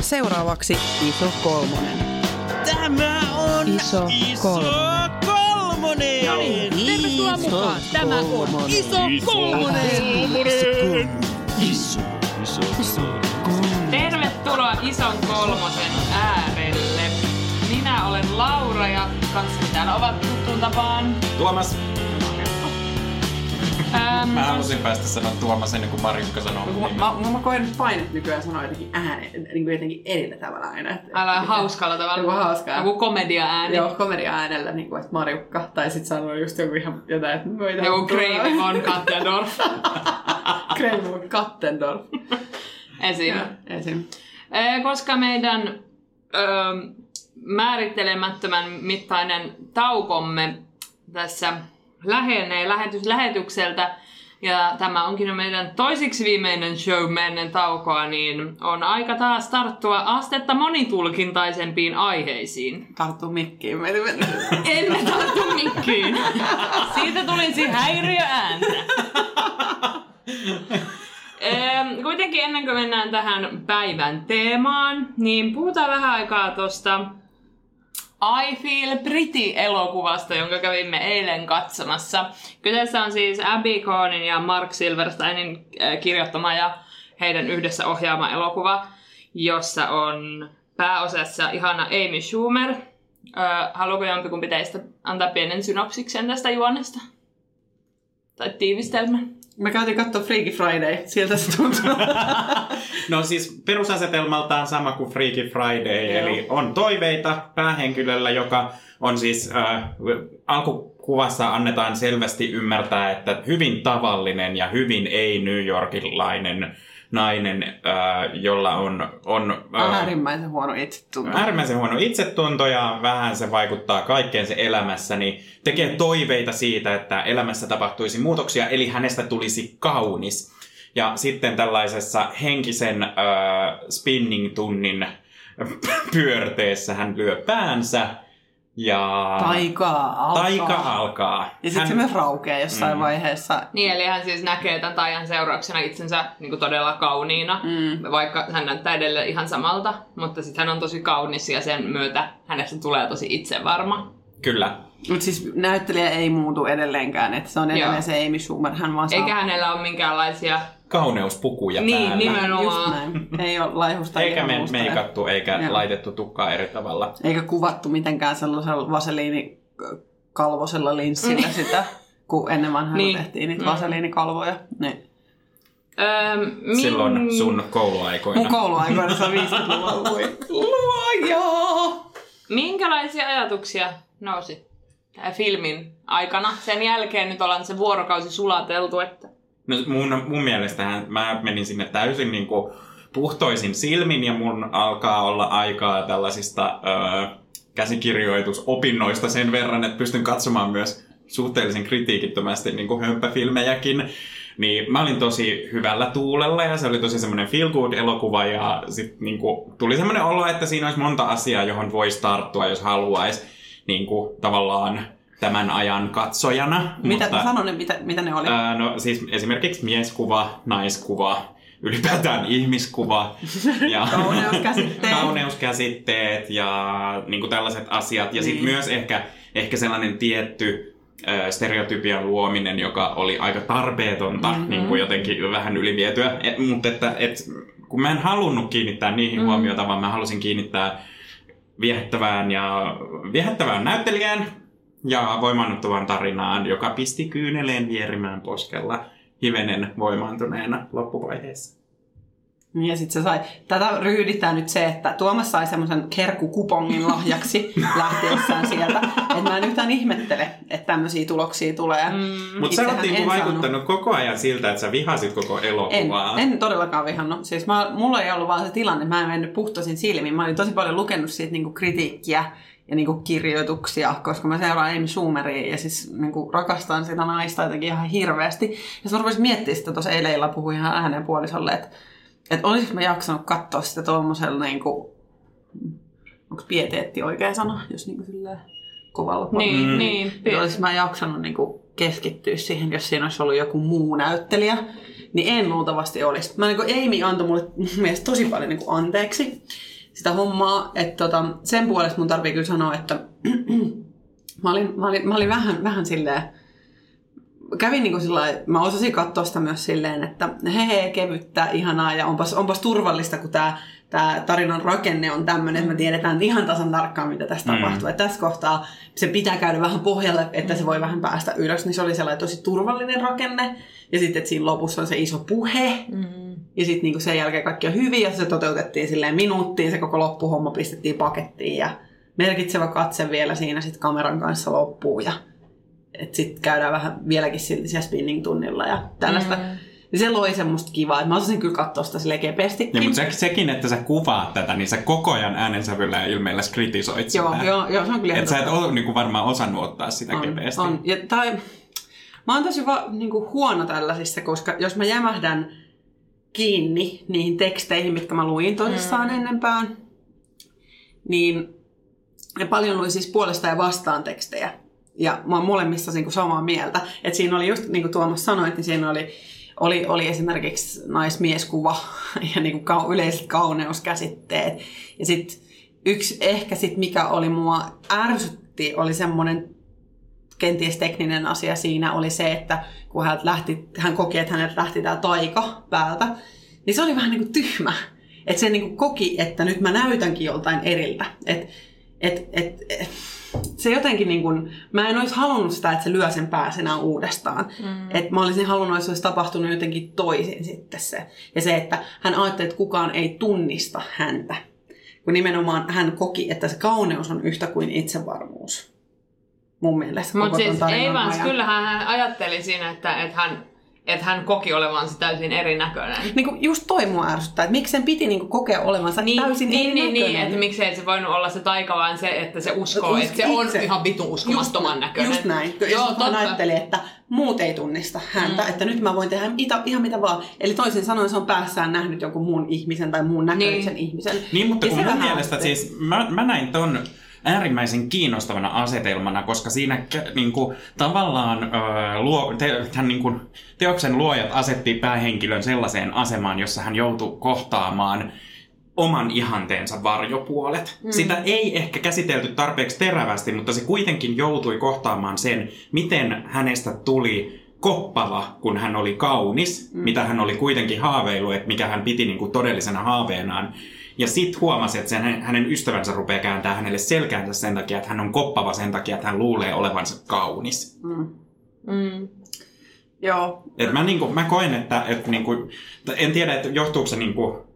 Seuraavaksi Iso Kolmonen. Tämä on Iso Kolmonen. kolmonen. No niin, tervetuloa mukaan. Tämä on Iso Kolmonen. Iso, iso, iso. Tervetuloa Ison Kolmosen äärelle. Minä olen Laura ja kanssani täällä ovat tuttuun tapaan. Tuomas, Ähm, mä halusin päästä sanoa Tuomas ennen kuin Marjukka sanoo Mä, nimen. mä, mä koen nyt painet nykyään sanoa jotenkin äänen, niin kuin jotenkin eri tavalla aina. Että, älä että- hauskalla tavalla. Joku hauskaa. Joku komedia ääni. Joo, komedia äänellä, niin kuin, että Marjukka. Tai sit sanoo just joku ihan jotain, että voi tähän Joku. Gravy von Kattendorf. Gravy von Kattendorf. Esim. Esim. Ee, Koska meidän ö, määrittelemättömän mittainen taukomme tässä lähenee lähetys lähetykseltä, ja tämä onkin jo meidän toisiksi viimeinen show ennen taukoa, niin on aika taas tarttua astetta monitulkintaisempiin aiheisiin. Tarttuu mikkiin. Emme tarttu mikkiin. Siitä tulisi häiriöääntä. Kuitenkin ennen kuin mennään tähän päivän teemaan, niin puhutaan vähän aikaa tuosta I Feel Pretty-elokuvasta, jonka kävimme eilen katsomassa. Kyseessä on siis Abby Cornin ja Mark Silversteinin äh, kirjoittama ja heidän yhdessä ohjaama elokuva, jossa on pääosassa ihana Amy Schumer. Ö, haluaako jompikumpi teistä antaa pienen synopsiksen tästä juonesta? Tai tiivistelmän? Me käytiin katsoa Freaky Friday. Sieltä se tuntuu. No siis perusasetelmaltaan sama kuin Freaky Friday, Joo. eli on toiveita päähenkilöllä, joka on siis äh, alkukuvassa annetaan selvästi ymmärtää, että hyvin tavallinen ja hyvin ei-New Yorkilainen nainen, äh, jolla on, on äh, Äärimmäisen huono itsetunto. äärimmäisen huono itsetunto ja vähän se vaikuttaa kaikkeen se elämässä, niin tekee toiveita siitä, että elämässä tapahtuisi muutoksia, eli hänestä tulisi kaunis. Ja sitten tällaisessa henkisen äh, spinning-tunnin pyörteessä hän lyö päänsä ja Taikaa alkaa. taika alkaa. Ja sitten se myös raukeaa jossain Mm. vaiheessa. Niin, eli hän siis näkee tämän taian seurauksena itsensä niin kuin todella kauniina, Mm. vaikka hän näyttää edelleen ihan samalta, mutta sitten hän on tosi kaunis ja sen myötä hänestä tulee tosi itsevarma. Kyllä. Mutta siis näyttelijä ei muutu edelleenkään, että se on edelleen Joo. se Amy Schumer. Hän vaan saa... Eikä hänellä ole minkäänlaisia... Kauneuspukuja Niin, päällä. nimenomaan. Just näin. Ei ole laihusta Eikä me, meikattu eikä Joo. laitettu tukkaa eri tavalla. Eikä kuvattu mitenkään sellaisella vaseliinikalvosella linssillä sitä, kun ennen vanhaa Niin. niin. tehtiin niitä Mm. vaseliinikalvoja. Niin. Öö, min... Silloin sun kouluaikoina. Mun kouluaikoina se on 50-luvulla. Voi luoja! Minkälaisia ajatuksia nousi tämän filmin aikana? Sen jälkeen nyt ollaan se vuorokausi sulateltu, että... No mun, mun mielestähän mä menin sinne täysin niin kuin puhtoisin silmin ja mun alkaa olla aikaa tällaisista ö, käsikirjoitusopinnoista sen verran, että pystyn katsomaan myös suhteellisen kritiikittömästi niin kuin hömppäfilmejäkin. Niin mä olin tosi hyvällä tuulella ja se oli tosi semmoinen feel good elokuva ja sit niinku tuli semmoinen olo, että siinä olisi monta asiaa, johon voisi tarttua, jos haluaisi niinku tavallaan tämän ajan katsojana. Mitä, mutta... sano ne, mitä, mitä ne oli? Ää, no siis esimerkiksi mieskuva, naiskuva, ylipäätään ihmiskuva ja Kauneuskäsitteet. kauneuskäsitteet ja niin kuin tällaiset asiat. Ja sitten Niin. myös ehkä, ehkä sellainen tietty ö, stereotypian luominen, joka oli aika tarpeetonta, Mhm. mm-hmm. niin kuin jotenkin vähän ylivietyä. Et, mutta että, et, kun mä en halunnut kiinnittää niihin Mm. mm. huomiota, vaan mä halusin kiinnittää viehättävään ja viehättävään näyttelijään ja voimaannuttavaan tarinaan, joka pisti kyyneleen vierimään poskella hivenen voimaantuneena loppuvaiheessa. Ja sit se sai, tätä ryydittää nyt se, että Tuomas sai semmoisen kerkukupongin lahjaksi lähtiessään sieltä. Että mä en yhtään ihmettele, että tämmöisiä tuloksia tulee. Mm, Mutta sä oot niinku en vaikuttanut koko ajan siltä, että sä vihasit koko En, elokuvaa. en todellakaan vihannut. Siis mä, mulla ei ollut vaan se tilanne, mä en mennyt puhtoisin silmin. Mä olin tosi paljon lukenut siitä niinku kritiikkiä ja niinku kirjoituksia, koska mä seuraan Amy Schumeria ja siis niinku rakastan sitä naista jotenkin ihan hirveästi. Ja sitten mä rupesin miettimään sitä tuossa eilen illalla, puhuin ihan ääneen puolisolle, että että olisiko mä jaksanut katsoa sitä tuommoisella niinku, onko pieteetti oikea sana, jos niinku silleen kovalla niin, Mm. niin. että olisin mä jaksanut niin kuin keskittyä siihen, jos siinä olisi ollut joku muu näyttelijä, niin en luultavasti olisi. Mä niin kuin Amy antoi mulle mun mielestä tosi paljon niin kuin anteeksi. Sitä hommaa, että tota, sen puolesta mun tarvii kyllä sanoa, että mä olin, mä olin, mä olin vähän, vähän silleen, kävin niin kuin sillä mä osasin katsoa sitä myös silleen, että he he, kevyttä, ihanaa ja onpas, onpas turvallista, kun tämä tämä tarinan rakenne on tämmöinen, että me tiedetään ihan tasan tarkkaan, mitä tässä Mm. mm. tapahtuu. Että tässä kohtaa se pitää käydä vähän pohjalle, että se voi vähän päästä ylös, niin se oli sellainen tosi turvallinen rakenne. Ja sitten, että siinä lopussa on se iso puhe, Mm. Ja sitten niinku sen jälkeen kaikki on hyvin ja se toteutettiin silleen minuuttiin, se koko loppuhomma pistettiin pakettiin ja merkitsevä katse vielä siinä sitten kameran kanssa loppuu ja että sitten käydään vähän vieläkin silti siellä spinning-tunnilla ja tällaista. Mm. Niin se loi semmoista kivaa, että mä osasin kyllä katsoa sitä silleen kepeästikin. Ja, mutta se, sekin, että sä kuvaat tätä, niin sä koko ajan äänensävyllä ja ilmeellä kritisoit sitä. Joo, joo, joo, se on kyllä Että sä et ole niin varmaan osannut ottaa sitä on, kepeästi. on. Ja, tai, mä oon tosi va, niin kuin huono tällaisissa, koska jos mä jämähdän kiinni niihin teksteihin, mitkä mä luin tosissaan mm. ennenpään, niin ja paljon luin siis puolesta ja vastaan tekstejä. Ja mä oon molemmissa niin kuin samaa mieltä. Että siinä oli just niin kuin Tuomas sanoi, että siinä oli, oli, oli esimerkiksi naismieskuva ja niin kuin kau- yleiset kauneuskäsitteet. Ja sitten yksi ehkä sit mikä oli mua ärsytti, oli semmoinen kenties tekninen asia siinä oli se, että kun hän, lähti, hän koki, että häneltä lähti tämä taika päältä, niin se oli vähän niin kuin tyhmä. Että se niin kuin koki, että nyt mä näytänkin joltain eriltä. Et, et, et, et, se jotenkin niin kuin, mä en olisi halunnut sitä, että se lyö sen pääsen enää uudestaan. Mm. Et mä olisin halunnut, että se olisi tapahtunut jotenkin toisin sitten se. Ja se, että hän ajatteli, että kukaan ei tunnista häntä. Kun nimenomaan hän koki, että se kauneus on yhtä kuin itsevarmuus. Mun mielestä. Mutta siis Evans, ajan. kyllähän hän ajatteli siinä, että, että, hän, että hän koki olevansa täysin erinäköinen. Niin kuin just toi mua ärsyttää, että miksi sen piti niin kuin kokea olevansa Niin, täysin niin, niin, erinäköinen. niin, että miksei se voinut olla se taika, vaan se, että se uskoo, Us- että se on ihan vitun uskomattoman just, näköinen. Just näin. Ja Joo, totta. ajatteli, että muut ei tunnista häntä, mm. että nyt mä voin tehdä ita, ihan mitä vaan. Eli toisin sanoen se on päässään nähnyt jonkun muun ihmisen tai muun näköisen Niin. ihmisen. Niin, mutta Ja kun mun mielestä siis, mä, mä näin ton äärimmäisen kiinnostavana asetelmana, koska siinä niin kuin, tavallaan luo, te, tämän, niin kuin, teoksen luojat asetti päähenkilön sellaiseen asemaan, jossa hän joutui kohtaamaan oman ihanteensa varjopuolet. Mm. Sitä ei ehkä käsitelty tarpeeksi terävästi, mutta se kuitenkin joutui kohtaamaan sen, miten hänestä tuli koppava, kun hän oli kaunis, mm. mitä hän oli kuitenkin haaveilu, että mikä hän piti niin kuin todellisena haaveenaan. Ja sitten huomasi, että sen, hänen ystävänsä rupeaa kääntää hänelle selkäänsä sen takia, että hän on koppava sen takia, että hän luulee olevansa kaunis. Mm. Mm. Joo. Et mä, niinku, mä koen, että, että niinku, en tiedä, että johtuuko se niinku,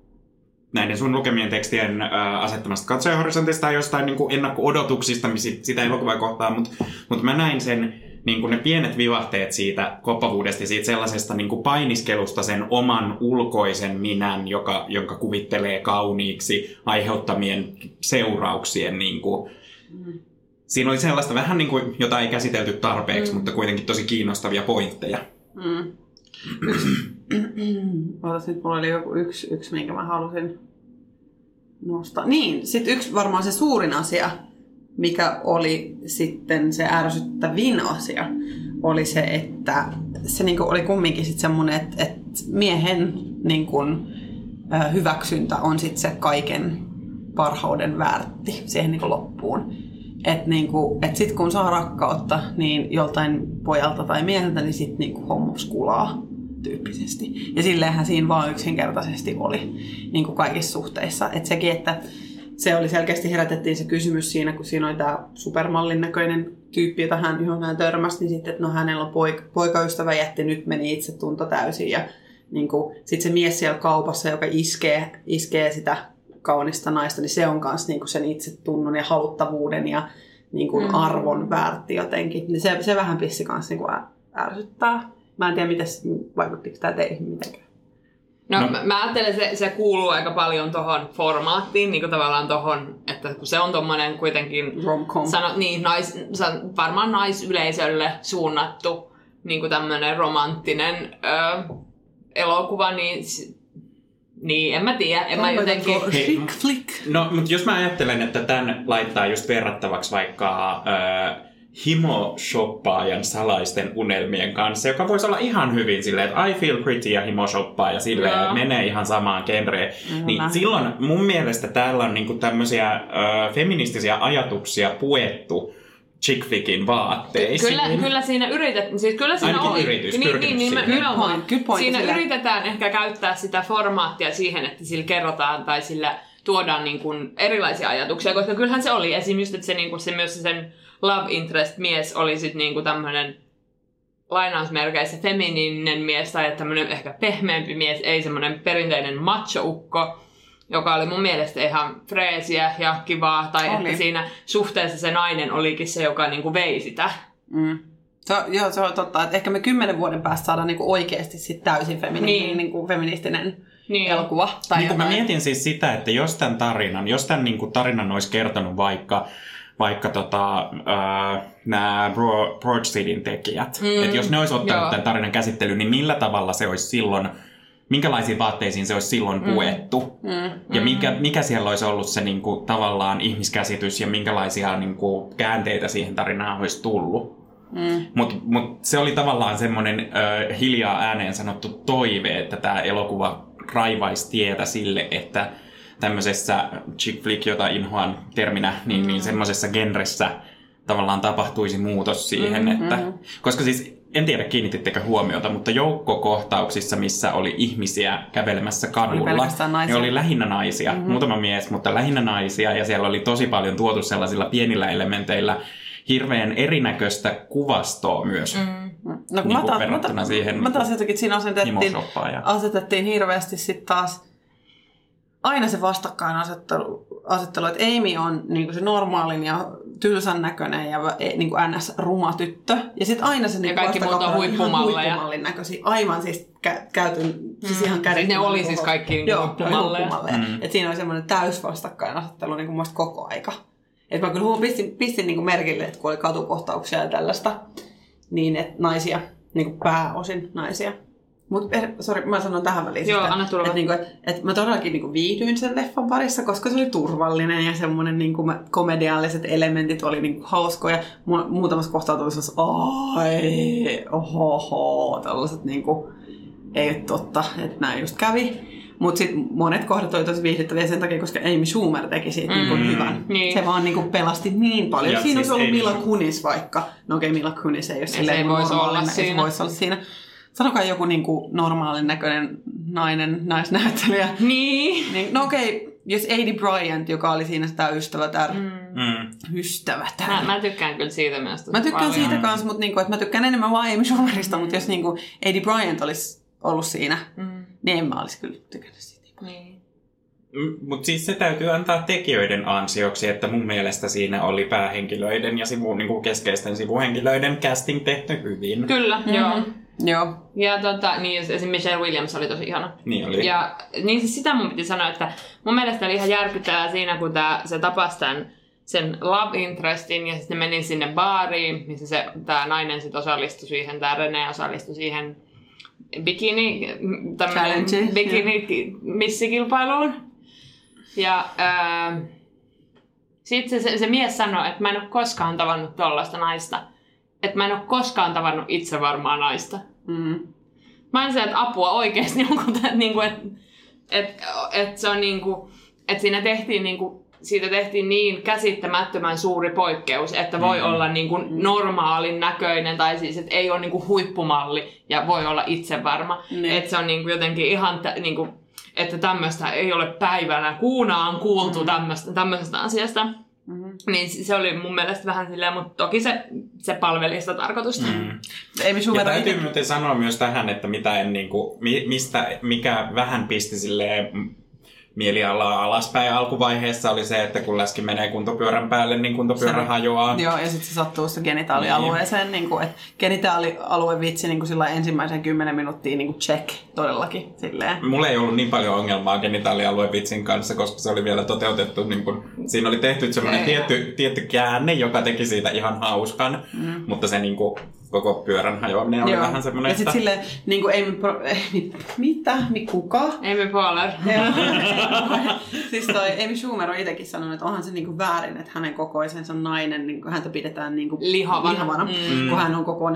näiden sun lukemien tekstien ää, asettamasta katsojahorisontista tai jostain niinku ennakko-odotuksista mis- sitä elokuvaa kohtaan, mutta mut mä näin sen niinku ne pienet vivahteet siitä koppavuudesta ja siitä sellaisesta niinku painiskelusta sen oman ulkoisen minän, joka, jonka kuvittelee kauniiksi aiheuttamien seurauksien niinku, Siinä oli sellaista vähän niin kuin, jota ei käsitelty tarpeeksi, mm. mutta kuitenkin tosi kiinnostavia pointteja. Mm. Ootas nyt, mulla oli joku yksi, yksi, minkä mä halusin nostaa. Niin, sitten yksi varmaan se suurin asia, mikä oli sitten se ärsyttävin asia, oli se, että se niinku oli kumminkin sitten semmoinen, että, että miehen niinku, hyväksyntä on sitten se kaiken parhauden väärti siihen niinku loppuun. Että niinku, et sitten kun saa rakkautta, niin joltain pojalta tai mieheltä, niin sitten niinku hommos kulaa tyyppisesti. Ja silleenhän siinä vaan yksinkertaisesti oli niin kuin kaikissa suhteissa. Että sekin, että se oli selkeästi herätettiin se kysymys siinä, kun siinä oli tämä supermallin näköinen tyyppi, jota hän, johon hän törmäsi, niin sitten, että no hänellä on poika, poikaystävä jätti, nyt meni itsetunto täysin. Ja niin sitten se mies siellä kaupassa, joka iskee, iskee sitä kaunista naista, niin se on myös niin sen itsetunnon ja haluttavuuden ja niin kuin Mm. arvon väärti jotenkin. Niin se, se vähän pissi kanssa niin kuin ärsyttää. Mä en tiedä, miten, vaikuttiko tämä teihin mitenkään. No, No. Mä, mä ajattelen, että se, se kuuluu aika paljon tohon formaattiin, niin kuin tavallaan tohon, että kun se on tommonen kuitenkin, Rom-com. sano, niin, nais, san- varmaan naisyleisölle suunnattu niin kuin tämmönen romanttinen ö, elokuva, niin, niin en mä tiedä, en mä jotenkin... Hei, flick. No, mutta jos mä ajattelen, että tämän laittaa just verrattavaksi vaikka äh, himo-shoppaajan salaisten unelmien kanssa, joka voisi olla ihan hyvin silleen, että I feel pretty ja himo-shoppaa ja silleen, Joo. että menee ihan samaan genreen. Kyllä. Niin silloin mun mielestä täällä on niinku tämmöisiä ö, feministisiä ajatuksia puettu chick flickin vaatteisiin. Kyllä, kyllä siinä yritetään, siis kyllä siinä Ainakin oli. yritys, niin, niin, niin, Good nimenomaan. good point Siinä sillä- yritetään ehkä käyttää sitä formaattia siihen, että sillä kerrotaan tai sillä tuodaan niin kuin erilaisia ajatuksia, koska kyllähän se oli esimerkiksi, että se, niin kuin se myös sen love interest mies oli sitten niin kuin tämmöinen lainausmerkeissä feminiininen mies tai tämmöinen ehkä pehmeämpi mies, ei semmoinen perinteinen macho-ukko, joka oli mun mielestä ihan freesiä ja kivaa, tai Oli. että siinä suhteessa se nainen olikin se, joka niinku vei sitä. Mm. Se on, joo, se on totta, että ehkä me kymmenen vuoden päästä saadaan niinku oikeasti sit täysin femini- Niin. niin. Niinku feministinen Niin. elokuva. Tai Niin mä mietin siis sitä, että jos tämän tarinan, jos tämän niin kuin tarinan olisi kertonut vaikka vaikka tota, äh, nämä Bro- Broad Cityn tekijät. Mm, Mm, että jos ne olisi ottanut joo. tämän tarinan käsittelyyn, niin millä tavalla se olisi silloin, minkälaisiin vaatteisiin se olisi silloin puettu? Mm. Ja mikä, mikä siellä olisi ollut se niin kuin, tavallaan ihmiskäsitys ja minkälaisia niin kuin, käänteitä siihen tarinaan olisi tullut? Mm. Mutta mut se oli tavallaan semmoinen ö, hiljaa ääneen sanottu toive, että tämä elokuva raivaisi tietä sille, että tämmöisessä chick flick, jota inhoan terminä, niin, Mm. niin semmoisessa genressä tavallaan tapahtuisi muutos siihen, Mm-hmm. että... Koska siis, en tiedä kiinnitittekö huomiota, mutta joukkokohtauksissa, missä oli ihmisiä kävelemässä kadulla, naisia. niin oli lähinnä naisia, mm-hmm. muutama mies, mutta lähinnä naisia, ja siellä oli tosi paljon tuotu sellaisilla pienillä elementeillä hirveän erinäköistä kuvastoa myös. Mm. No, Niin mä, kuin taas, mä, verrattuna taas, siihen mä taas jotenkin, että siinä asetettiin, asetettiin hirveästi sitten taas aina se vastakkainasettelu, asettelu, että Amy on niin kuin se normaalin ja tylsän näköinen ja niin kuin ns. ruma tyttö. Ja sitten aina se niin kaikki muut on vastakkain ihan huippumallin näköisiä. Aivan siis kä- käytyn, siis ihan kädet. Siis ne oli siis kaikki niin Joo, huippumalleja. huippumalleja. Mm. Et siinä oli semmoinen täys vastakkainasettelu niin kuin muista koko aika. Et mä kyllä pistin, pistin niin kuin merkille, että kun oli katukohtauksia ja tällaista, niin että naisia, niin kuin pääosin naisia. Mutta sori, mä sanon tähän väliin. Joo, sitten, anna tulla. Että, niinku, et, et mä todellakin niinku viihdyin sen leffan parissa, koska se oli turvallinen ja semmoinen niinku, komedialliset elementit oli niinku hauskoja. Mu- muutamassa kohtaa tuli sellaista, ai, ohoho, tällaiset niinku, ei ole totta, että näin just kävi. Mutta sitten monet kohdat oli tosi viihdyttäviä sen takia, koska Amy Schumer teki siitä mm, niinku hyvän. niin. Se vaan niinku pelasti niin paljon. Ja Siinä siis olisi ollut Amy Mila Kunis vaikka. No okei, okay, Mila Kunis ei ole se silleen ei niinku voisi olla ei se siinä. voisi olla siinä. Sanokaa joku niinku normaalin näköinen nainen, naisnäyttelijä. Niin. Niin, no okei, okay, jos Aidy Bryant, joka oli siinä sitä ystävätär, mm. Mm. ystävätär. Mä, mä tykkään kyllä siitä myös Mä tykkään paljon. siitä kanssa, mutta niinku, että mä tykkään enemmän Amy Schumerista, mutta jos niinku Aidy Bryant olisi ollut siinä, Mm. niin en mä olisi kyllä tykännyt siitä. Niin. Mutta siis se täytyy antaa tekijöiden ansioksi, että mun mielestä siinä oli päähenkilöiden ja sivu, niin kuin keskeisten sivuhenkilöiden casting tehty hyvin. Kyllä, mm-hmm. joo. Joo. Ja tota, niin esimerkiksi Michelle Williams oli tosi ihana. Niin oli. Ja niin siis sitä mun piti sanoa, että mun mielestä oli ihan järkyttävää siinä, kun tää, se tapasi tämän sen love interestin ja sitten meni sinne baariin, missä se, tää nainen sitten osallistui siihen, tää Rene osallistui siihen bikini, tämmönen Challenge, bikini missikilpailuun. Ja ää, sitten se, se, se, mies sanoi, että mä en ole koskaan tavannut tollaista naista. Että mä en ole koskaan tavannut itsevarmaa naista. Mm. Mä en se, että apua oikeesti, niin kuin, niin kuin, että et, et se on niin kuin, että siinä tehtiin niin kuin, siitä tehtiin niin käsittämättömän suuri poikkeus, että voi mm. olla niin kuin normaalin näköinen, tai siis, että ei ole niin kuin huippumalli ja voi olla itsevarma. Niin. Että se on niin kuin jotenkin ihan, tä, niin kuin, että tämmöistä ei ole päivänä kuunaan kuultu mm. tämmöistä, tämmöisestä asiasta. Mm-hmm. Niin se oli mun mielestä vähän silleen, mutta toki se, se palveli sitä tarkoitusta. Mm. Amy Ja täytyy itse- muuten sanoa myös tähän, että mitä en niinku, mi, mistä, mikä vähän pisti silleen mielialaa alaspäin alkuvaiheessa oli se, että kun läski menee kuntopyörän päälle, niin kuntopyörä Se- hajoaa. Joo, ja sitten se sattuu se genitaalialueeseen, niin. kuin, että genitaalialue vitsi niin kuin sillä ensimmäisen kymmenen minuuttia niin kuin check todellakin. Silleen. Mulla ei ollut niin paljon ongelmaa genitaalialueen vitsin kanssa, koska se oli vielä toteutettu, niin kun, siinä oli tehty semmoinen Ei. tietty, tietty käänne, joka teki siitä ihan hauskan, mm. mutta se niin kun, koko pyörän hajoaminen oli Joo. vähän semmoinen, Ja sitten silleen, niin kuin Amy, Pro- eh, mit- mitä? Mi- Kuka? Amy Poehler. siis toi Amy Schumer on itsekin sanonut, että onhan se niinku väärin, että hänen kokoisensa nainen, niinku, häntä pidetään niinku Lihavana. lihavana Mm. kun hän on koko 40-42.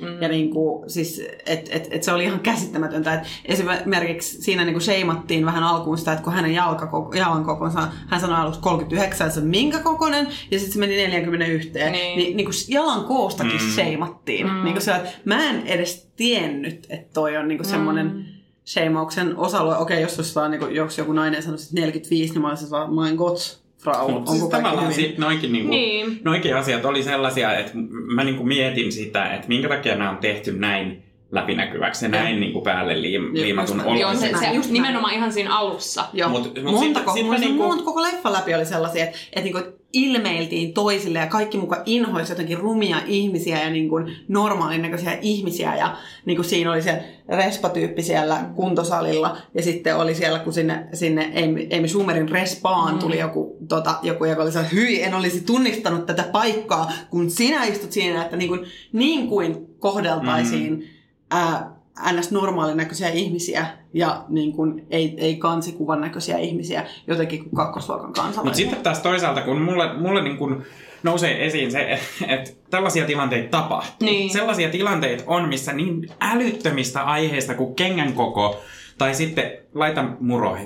Mm. Ja niinku, siis, et, et, et se oli ihan käsittämätöntä, että esimerkiksi siinä niinku sheimattiin vähän alkuun sitä, että kun hänen jalkakoko, jalan kokonsa, hän sanoi aluksi 39, se on minkä kokonen, ja sitten se meni 41. Niin. Niin, niin niinku jalan koostakin Mm. mm. sheimattiin. Mm. Niinku se, että mä en edes tiennyt, että toi on niinku semmoinen Mm. sheimauksen osa-alue. Okei, jos, jos, vaan, niinku, jos joku nainen sanoisi että 45, niin mä olisin vaan, mein Gott, Onko siis tavallaan sit noinkin, niinku, Niin. noinkin asiat oli sellaisia, että mä niinku mietin sitä, että minkä takia nämä on tehty näin läpinäkyväksi ja näin niinku päälle liim, liimatun just näin. Joo, se, Just se just nimenomaan ihan siinä alussa. Joo. Mut- Mut, mut monta sit- koko, sit niinku- niinku... koko leffa läpi oli sellaisia, että, että niinku ilmeiltiin toisille ja kaikki mukaan inhoisi jotenkin rumia ihmisiä ja niinku normaalin näköisiä ihmisiä. Ja niinku siinä oli se respatyyppi siellä kuntosalilla ja sitten oli siellä, kun sinne, sinne Amy, Amy Schumerin respaan tuli joku, tota, joku, joka oli sellainen, hyi, en olisi tunnistanut tätä paikkaa, kun sinä istut siinä, että niin kuin, niin kuin kohdeltaisiin mm. Ää, ns. normaalin näköisiä ihmisiä ja niin kuin, ei, ei kansikuvan näköisiä ihmisiä jotenkin kuin kakkosluokan Mutta kansalaisia. sitten taas toisaalta, kun mulle, mulle niin kun nousee esiin se, että tällaisia tilanteita tapahtuu. Niin. Sellaisia tilanteita on, missä niin älyttömistä aiheista kuin kengän koko, tai sitten laita muro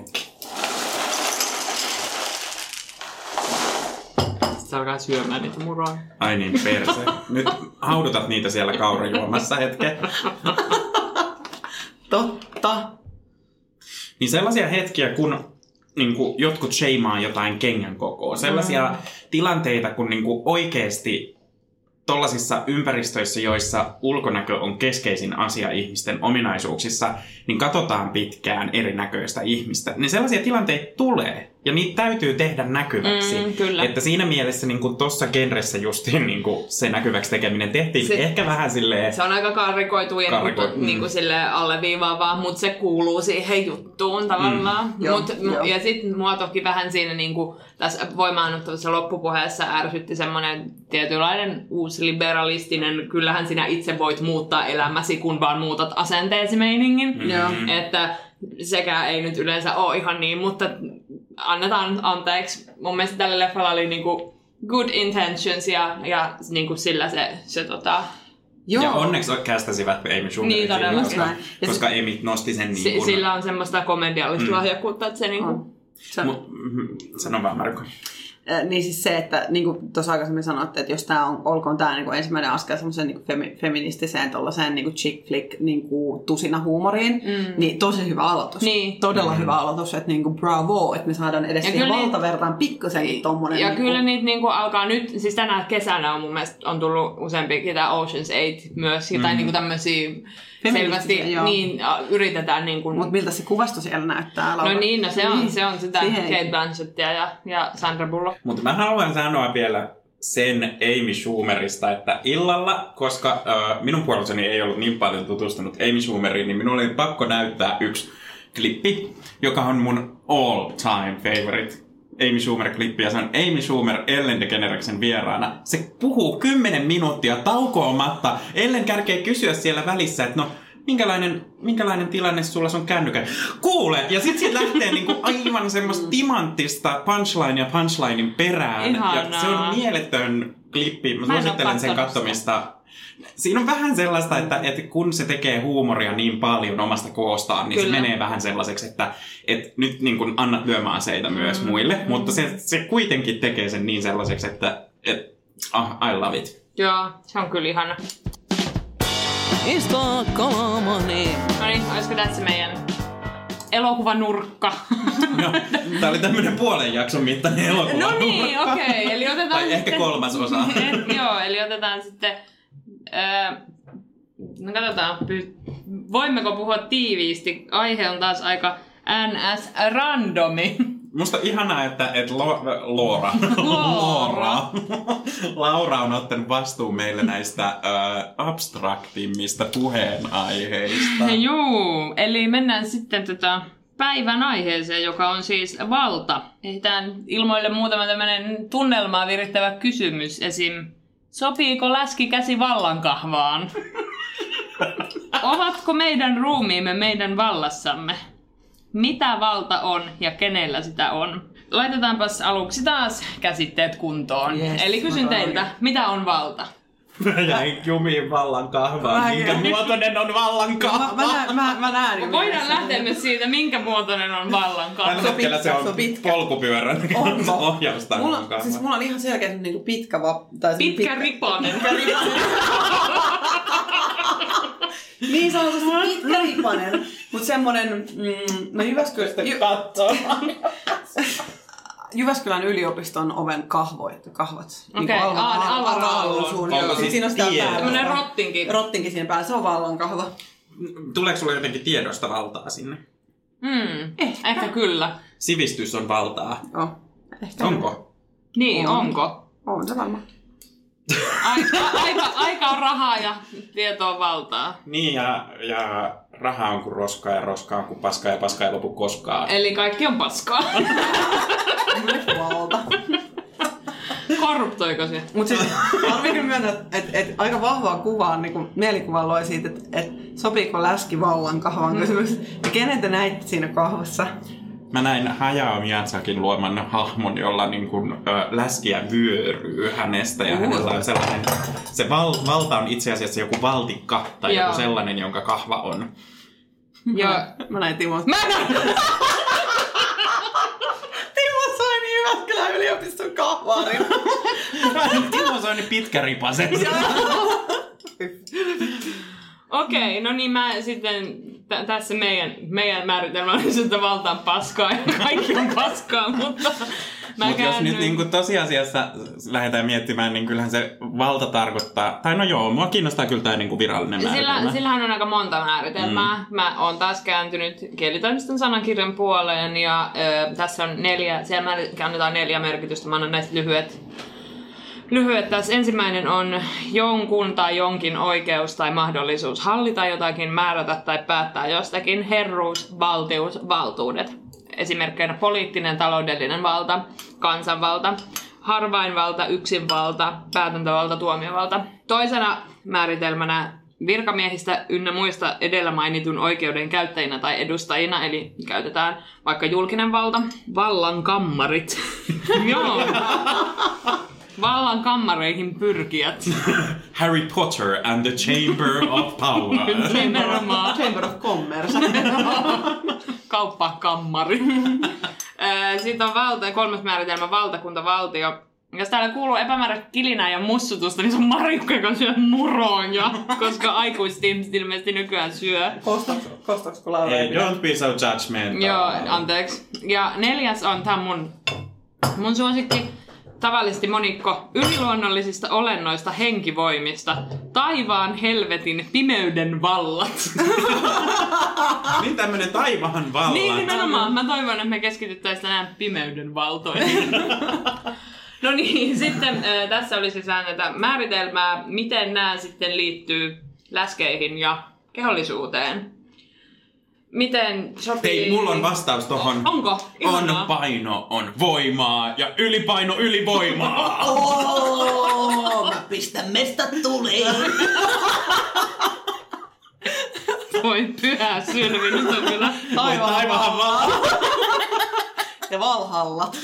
Sitten alkaa syömään niitä muroja. Ai niin, perse. Nyt haudutat niitä siellä kaurajuomassa hetken. Totta. Niin sellaisia hetkiä, kun niin kuin, jotkut sheimaa jotain kengän kokoa. Sellaisia mm. tilanteita, kun niin kuin, oikeasti tollasissa ympäristöissä, joissa ulkonäkö on keskeisin asia ihmisten ominaisuuksissa, niin katsotaan pitkään erinäköistä ihmistä. Niin sellaisia tilanteita tulee, ja niitä täytyy tehdä näkyväksi. Mm, kyllä. Että siinä mielessä niin tuossa genressä justiin niin kuin se näkyväksi tekeminen tehtiin Se- ehkä vähän silleen... Se on aika karikoitu ja Kariko- Kariko, mm. niin kuin sille alleviivaavaa, mutta se kuuluu siihen juttuun tavallaan. Mm. Joo, Mut, joo. ja sitten mua toki vähän siinä niin kuin, tässä voimaannuttavassa loppupuheessa ärsytti semmoinen tietynlainen uusliberalistinen, kyllähän sinä itse voit muuttaa elämäsi, kun vaan muutat asenteesi meiningin. Mm. Joo. Että sekään ei nyt yleensä ole ihan niin, mutta annetaan anteeksi. Mun mielestä tällä leffalla oli niinku good intentions ja, ja niinku sillä se, se tota, Joo. Ja onneksi kästäsivät Amy Schumerin Niin, näin. Ja koska Amy nosti sen niin kuin... sillä on semmoista komediallista Mm. lahjakkuutta, että se niinku... On. Se, Mut, mm, sano vaan Marko. Niin siis se, että niin kuin tuossa aikaisemmin sanoitte, että jos tämä on, olkoon tämä niin kuin ensimmäinen askel semmoiseen niin femi, feministiseen tuollaiseen niin kuin chick flick niin kuin tusina huumoriin, Mm. niin tosi hyvä aloitus. Niin. Todella Mm. hyvä aloitus, että niin kuin bravo, että me saadaan edes siihen kyllä niin- valtavertaan pikkasenkin tommonen. Ja niin kyllä kuin, niitä niinku alkaa nyt, siis tänä kesänä on mun mielestä on tullut useampikin tämä Ocean's 8 myös, mm. tai Mm. niinku tämmöisiä selvästi joo. niin, yritetään niinku... Mutta miltä se kuvasto siellä näyttää? Laura? No niin, no se on, se on sitä Siihen- Kate Blanchettia ja, ja Sandra Bullock. Mutta mä haluan sanoa vielä sen Amy Schumerista, että illalla, koska äh, minun puolisoni ei ollut niin paljon tutustunut Amy Schumeriin, niin minun oli pakko näyttää yksi klippi, joka on mun all time favorite Amy Schumer-klippi, ja se on Amy Schumer Ellen DeGenereksen vieraana. Se puhuu 10 minuuttia taukoamatta. Ellen kärkee kysyä siellä välissä, että no, minkälainen, minkälainen tilanne sulla sun kännykän? Kuule! Ja sit siitä lähtee niinku aivan semmoista timanttista punchline ja punchlinein perään. Ja Ihanaa. se on mieletön klippi. Mä Mä suosittelen sen katsomista. Siinä on vähän sellaista, että, että kun se tekee huumoria niin paljon omasta koostaan, niin Kyllä. se menee vähän sellaiseksi, että, että nyt niin kuin annat lyömäaseita myös muille, mutta se, se kuitenkin tekee sen niin sellaiseksi, että, että ah, I love it. Joo, se on kyllä ihana. Mistä Kolmonen? No niin, olisiko tässä meidän elokuvanurkka? No, tää oli tämmönen puolen jakson mittainen elokuva. no niin, okei. Okay. Eli otetaan Tai ehkä sitten... kolmas osa. Et, joo, eli otetaan sitten... Öö, no katsotaan, py- voimmeko puhua tiiviisti? Aihe on taas aika NS-randomi. Musta ihanaa, että, että Lo, Loora, Loora. Laura on ottanut vastuun meille näistä äh, abstraktimmista puheenaiheista. Juu, eli mennään sitten tota päivän aiheeseen, joka on siis valta. Ehditään ilmoille muutama tämmöinen tunnelmaa virittävä kysymys. Esim. Sopiiko läski käsi vallankahvaan? Ovatko meidän ruumiimme meidän vallassamme? Mitä valta on ja kenellä sitä on? Laitetaanpas aluksi taas käsitteet kuntoon. Yes, Eli kysyn teiltä, mitä on valta? Mä jäin jumiin vallan kahvaan. Mä Minkä jäin. muotoinen on vallan Mä, kahva? mä, näen, mä, mä näen jo Voidaan lähteä nyt siitä, minkä muotoinen on vallankahva. Tällä Se on hetkellä se pitkä, on se on pitkä. polkupyörän Onko? ohjausta. Mulla, siis mulla on ihan selkeä niinku pitkä va... Tai semmonen Pitkä ripanen. Niin sanotusti pitkä ripanen. Mut semmonen... Mm, no Jyväskylä, Jy, Jyväskylän yliopiston oven kahvoit, kahvat. Niinku Okei, Alma- Alma Aallon Aallon. Sit siis siinä on sitä päällä. Tämmönen rottinki. Rottinkin siinä päällä, se on vallan kahva. Tuleeko sulla jotenkin tiedosta valtaa sinne? Mm, ehkä kyllä. Sivistys on valtaa. Joo. Ehkä Onko? Niin, On. onko? On se varmaan. Aika, aika, aika on rahaa ja tieto on valtaa. Niin, ja, ja raha on kuin roska ja roska on kuin paska ja paska ei lopu koskaan. Eli kaikki on paskaa. Valta. Korruptoiko se? Mut siis arvin myönnä, että et, et aika vahvaa kuvaa, niin mielikuvaa loi siitä, että et sopiiko läski vallan kahvan kysymys. Ja kenen te näitte siinä kahvassa? Mä näin Hayao Miyazakin luoman hahmon, jolla niin kuin, ö, läskiä vyöryy hänestä ja hänellä on sellainen, se val, valta on itse asiassa joku valtikka tai Joo. joku sellainen, jonka kahva on. Joo. Mä näin Timo. Mä näin! Timo Soini Jyväskylän yliopiston kahvaarin. Timo Soini pitkä ripasen. Okei, no niin mä sitten, t- tässä meidän, meidän määritelmä on, että valta on paskaa ja kaikki on paskaa, mutta mä Mutta jos nyt niinku tosiasiassa lähdetään miettimään, niin kyllähän se valta tarkoittaa, tai no joo, mua kiinnostaa kyllä tämä niinku virallinen määritelmä. Sillä, sillähän on aika monta määritelmää. Mm. Mä oon taas kääntynyt kielitoimiston sanakirjan puoleen ja ö, tässä on neljä, siellä annetaan neljä merkitystä. Mä annan näistä lyhyet, lyhyet. Tässä ensimmäinen on jonkun tai jonkin oikeus tai mahdollisuus hallita jotakin, määrätä tai päättää jostakin. Herruus, valtius, valtuudet. Esimerkkeinä poliittinen, taloudellinen valta, kansanvalta, harvainvalta, yksinvalta, päätäntävalta, tuomiovalta. Toisena määritelmänä virkamiehistä ynnä muista edellä mainitun oikeuden käyttäjinä tai edustajina, eli käytetään vaikka julkinen valta, vallan kammarit. Joo. Vallan kammareihin pyrkijät. Harry Potter and the Chamber of Power. Nimenomaan. Chamber of Commerce. kauppakammari. Sitten on valta, kolmas määritelmä, valtakunta, valtio. Jos täällä kuuluu epämääräistä kilinää ja mussutusta, niin se on Marjukka, joka syö muroja, koska aikuiset ihmiset ilmeisesti nykyään syö. Kostaks, Laura Hey, don't be so judgmental. Joo, anteeksi. Ja neljäs on tämä mun, mun suosikki. Tavallisesti monikko yliluonnollisista olennoista henkivoimista. Taivaan, helvetin, pimeyden vallat. Niin tämmönen taivaan vallan. Niin nimenomaan. Mä toivon, että me keskityttäisiin tänään pimeyden valtoihin. no niin, sitten äh, tässä oli siis näitä määritelmää, miten nämä sitten liittyy läskeihin ja kehollisuuteen. Miten sopii... Hei, mulla on vastaus tohon. Onko? On Ihanaa. paino, on voimaa ja ylipaino ylivoimaa. Oh, mä pistän mestat tuliin. Voi pyhä sylvi, nyt on kyllä Voi taivaan vallan. Ja valhallat.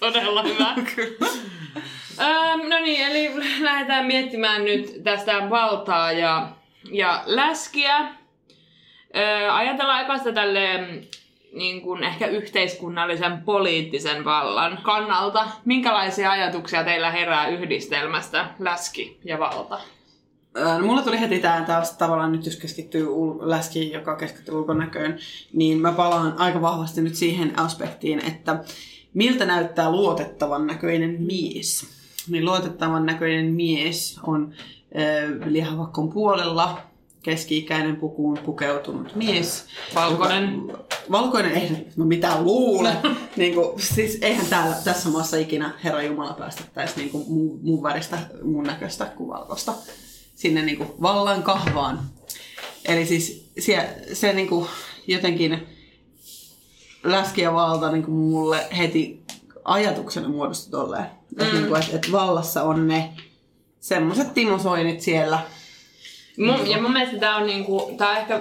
todella hyvä. Öm, no niin, eli lähdetään miettimään nyt tästä valtaa ja, ja läskiä. Ö, ajatellaan eka sitä tälleen niin kuin ehkä yhteiskunnallisen poliittisen vallan kannalta. Minkälaisia ajatuksia teillä herää yhdistelmästä läski ja valta? No, mulla tuli heti tää taas tavallaan nyt, jos keskittyy ul- läskiin, joka keskittyy ulkonäköön, niin mä palaan aika vahvasti nyt siihen aspektiin, että miltä näyttää luotettavan näköinen mies. Niin luotettavan näköinen mies on ö, lihavakkon puolella, keski-ikäinen pukuun pukeutunut mies. Valkoinen. Valkoinen, ei mä mitään luule. niin kuin, siis eihän täällä, tässä maassa ikinä Herra Jumala päästettäisi niin kuin muun, muun väristä, muun näköistä kuin valkoista sinne niin kuin vallan kahvaan. Eli siis se, se niin kuin jotenkin läski ja valta niin kuin mulle heti ajatuksena muodostui tolleen. Mm. Että niinku, et, et vallassa on ne semmoiset Timo Soinit siellä. Mun, ja mun mielestä tämä on, niinku, tää on ehkä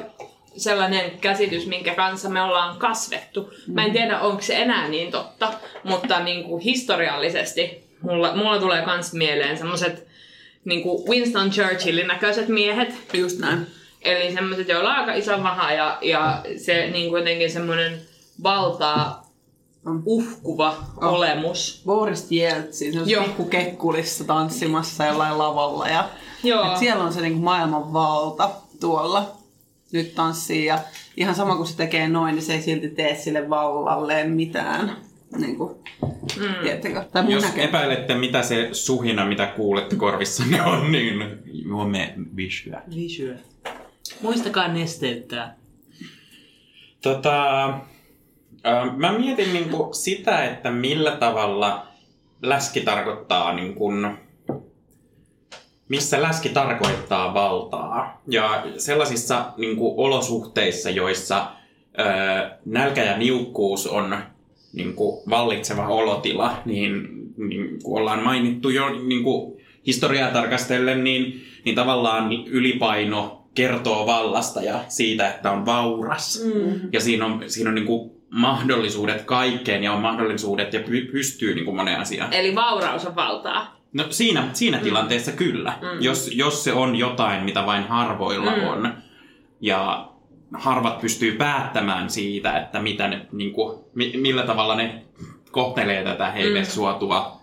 sellainen käsitys, minkä kanssa me ollaan kasvettu. Mä en tiedä, onko se enää niin totta, mutta niinku historiallisesti mulla, mulla tulee kans mieleen semmoset niinku Winston Churchillin näköiset miehet. Just näin. Eli semmoiset, joilla on aika iso maha ja, ja se niin kuin jotenkin semmoinen valtaa uhkuva On. olemus. Boris Jeltsin, se on Joo. pikku kekkulissa tanssimassa jollain lavalla. Ja, Joo. et siellä on se niinku maailman valta tuolla. Nyt tanssii ja ihan sama kun se tekee noin, niin se ei silti tee sille vallalleen mitään. Niin kuin, mm. Tai mun Jos näkemys. epäilette, mitä se suhina, mitä kuulette korvissanne on, niin juomme visuä. Visyä. Muistakaa nesteyttää. Tota, ö, mä mietin niinku sitä, että millä tavalla läski tarkoittaa, niinku, missä läski tarkoittaa valtaa. Ja sellaisissa niinku, olosuhteissa, joissa ö, nälkä ja niukkuus on niinku, vallitseva olotila, niin, niin kuin ollaan mainittu jo niinku, historiaa tarkastellen, niin, niin tavallaan ylipaino kertoo vallasta ja siitä, että on vauras. Mm. Ja siinä on, siinä on niin kuin mahdollisuudet kaikkeen ja on mahdollisuudet ja py, pystyy niin kuin moneen asiaan. Eli vauraus on valtaa. No siinä, siinä tilanteessa kyllä. Mm. Jos, jos se on jotain, mitä vain harvoilla Mm. on ja harvat pystyy päättämään siitä, että mitä ne, niin kuin, mi, millä tavalla ne kohtelee tätä heille Mm. suotua.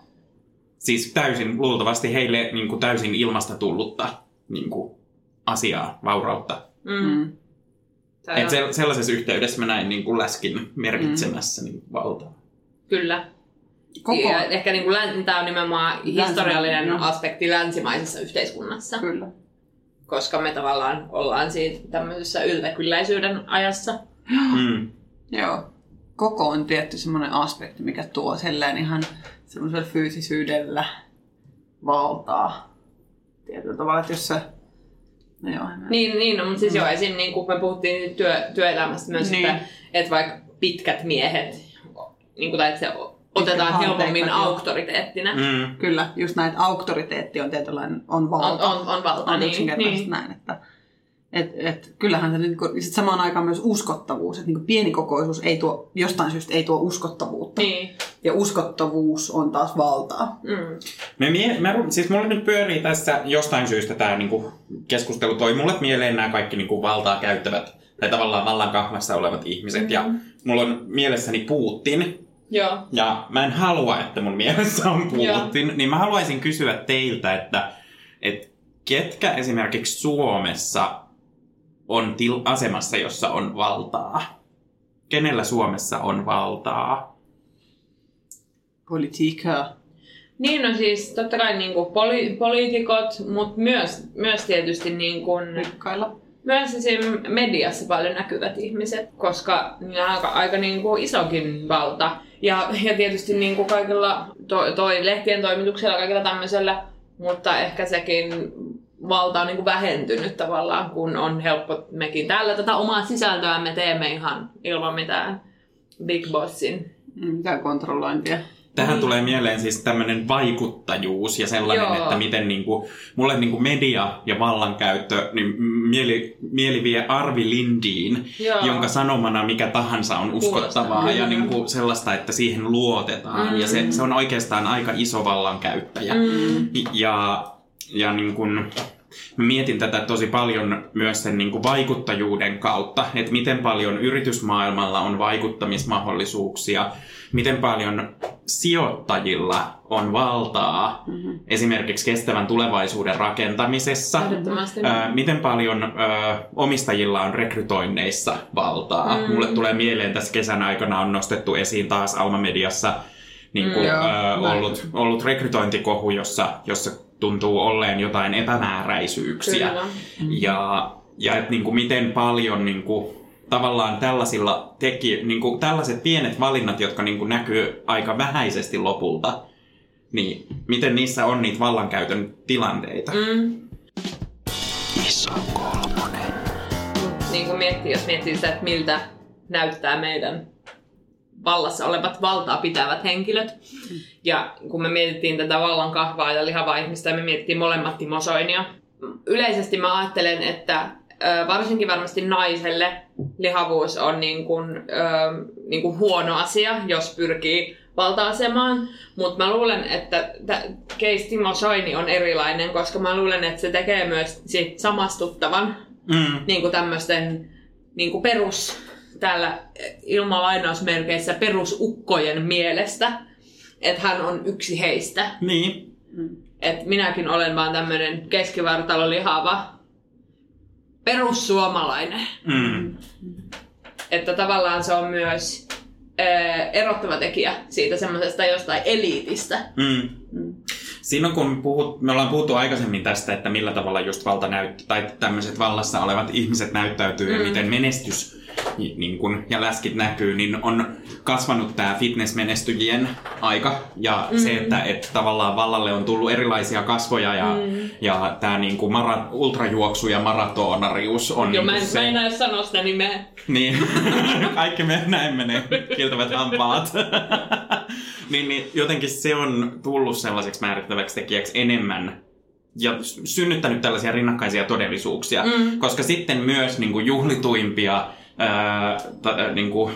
Siis täysin, luultavasti heille niin kuin täysin ilmasta tullutta niin kuin, asiaa, vaurautta. Mm. Mm. Se Et se, sellaisessa yhteydessä mä näin niin kuin läskin merkitsemässä mm. niin valtaa. Kyllä. Koko, Ja ehkä niin kuin, tämä on nimenomaan Länsimainen, historiallinen joo. aspekti länsimaisessa yhteiskunnassa, Kyllä. koska me tavallaan ollaan siitä tämmöisessä yltäkylläisyyden ajassa. Mm. Joo. Koko on tietty semmoinen aspekti, mikä tuo selleen ihan semmoisella fyysisyydellä valtaa. Tietyllä tavalla, että jos se... No joo, Niin, niin no, mutta siis joo, esim. Niin kuin me puhuttiin työ, työelämästä myös, Niin. että, että vaikka pitkät miehet, niin kuin, tai että se otetaan helpommin joo. auktoriteettina. Mm. Kyllä, just näin, että auktoriteetti on tietynlainen, on On, valta. on, on valta, on niin. niin. näin, että et, et, kyllähän se niin kuin, sit samaan aikaan myös uskottavuus, että niin pienikokoisuus ei tuo, jostain syystä ei tuo uskottavuutta. niin. Ja uskottavuus on taas valtaa. Mm. Me mie- mä, siis mulle nyt pyörii tässä jostain syystä tämä niinku, keskustelu toi mulle mieleen nämä kaikki niinku, valtaa käyttävät tai tavallaan vallan kahvassa olevat ihmiset. Ja mulla on mielessäni Putin, Joo. ja mä en halua, että mun mielessä on Putin, niin mä haluaisin kysyä teiltä, että, että ketkä esimerkiksi Suomessa on til- asemassa, jossa on valtaa? Kenellä Suomessa on valtaa? Politiikkaa. Niin, no siis totta kai niin kuin poli- poliitikot, mutta myös, myös tietysti niin kuin, Rikkailla. Myös esim. mediassa paljon näkyvät ihmiset, koska niillä on aika, aika niin kuin isokin valta. Ja, ja tietysti niin kuin kaikilla to, toi lehtien toimituksella kaikilla tämmöisellä, mutta ehkä sekin valta on niin kuin vähentynyt tavallaan, kun on helppo mekin täällä tätä omaa sisältöä me teemme ihan ilman mitään Big Bossin. Mitään kontrollointia. Tähän Niin. tulee mieleen siis tämmöinen vaikuttajuus ja sellainen, Joo. että miten niinku, mulle niinku media ja vallankäyttö, niin mieli, mieli vie Arvi Lindiin, Joo. jonka sanomana mikä tahansa on uskottavaa Kuulostaa, ja kyllä. niinku sellaista, että siihen luotetaan. Mm. Ja se, se on oikeastaan aika iso vallankäyttäjä. Mm. Ja, ja niin mä mietin tätä tosi paljon myös sen niin kuin vaikuttajuuden kautta, että miten paljon yritysmaailmalla on vaikuttamismahdollisuuksia, miten paljon sijoittajilla on valtaa Mm-hmm. esimerkiksi kestävän tulevaisuuden rakentamisessa. Ö, miten paljon ö, omistajilla on rekrytoinneissa valtaa? Mm. Mm. Mulle tulee mieleen tässä kesän aikana on nostettu esiin taas Alma Mediassa niin kuin, Mm, joo, näin. ollut, ollut rekrytointikohu, jossa, jossa tuntuu olleen jotain epämääräisyyksiä. Kyllä. Ja, ja et, niin kuin, miten paljon niin kuin, tavallaan tällaisilla teki, niin kuin, tällaiset pienet valinnat, jotka niin kuin, näkyy aika vähäisesti lopulta, niin miten niissä on niitä vallankäytön tilanteita? Mm. Iso kolmonen. Niin kuin miettii, jos miettii sitä, että miltä näyttää meidän vallassa olevat valtaa pitävät henkilöt. Ja kun me mietittiin tätä vallan kahvaa ja lihavaa ihmistä, me mietittiin molemmat Timo Soinia. Yleisesti mä ajattelen, että varsinkin varmasti naiselle lihavuus on niin kuin, niin kuin huono asia, jos pyrkii valta-asemaan. Mutta mä luulen, että t- case Timo Soini on erilainen, koska mä luulen, että se tekee myös sit samastuttavan Mm. niin kuin tämmöisten niin kuin perus, täällä ilman lainausmerkeissä perusukkojen mielestä, että hän on yksi heistä. Niin. Että minäkin olen vaan tämmöinen keskivartalo lihava perussuomalainen. Mm. Että tavallaan se on myös ää, erottava tekijä siitä semmoisesta jostain eliitistä. Mm. Siinä on, kun puhut, me ollaan puhuttu aikaisemmin tästä, että millä tavalla just valta näyt, tai tämmöiset vallassa olevat ihmiset näyttäytyy mm. ja miten menestys niin kun, ja läskit näkyy, niin on kasvanut tämä fitnessmenestyjien aika. Ja mm. se, että et tavallaan vallalle on tullut erilaisia kasvoja ja, mm. ja tämä niin kuin mara, ultrajuoksu ja maratonarius on Joo, niin mä en, se... mä en aio sanoa sitä nimeä. Niin, kaikki me näin menee, kiiltävät hampaat. niin, niin jotenkin se on tullut sellaiseksi määrittäväksi tekijäksi enemmän ja synnyttänyt tällaisia rinnakkaisia todellisuuksia, mm. koska sitten myös niin kuin juhlituimpia ää, ää, niin kuin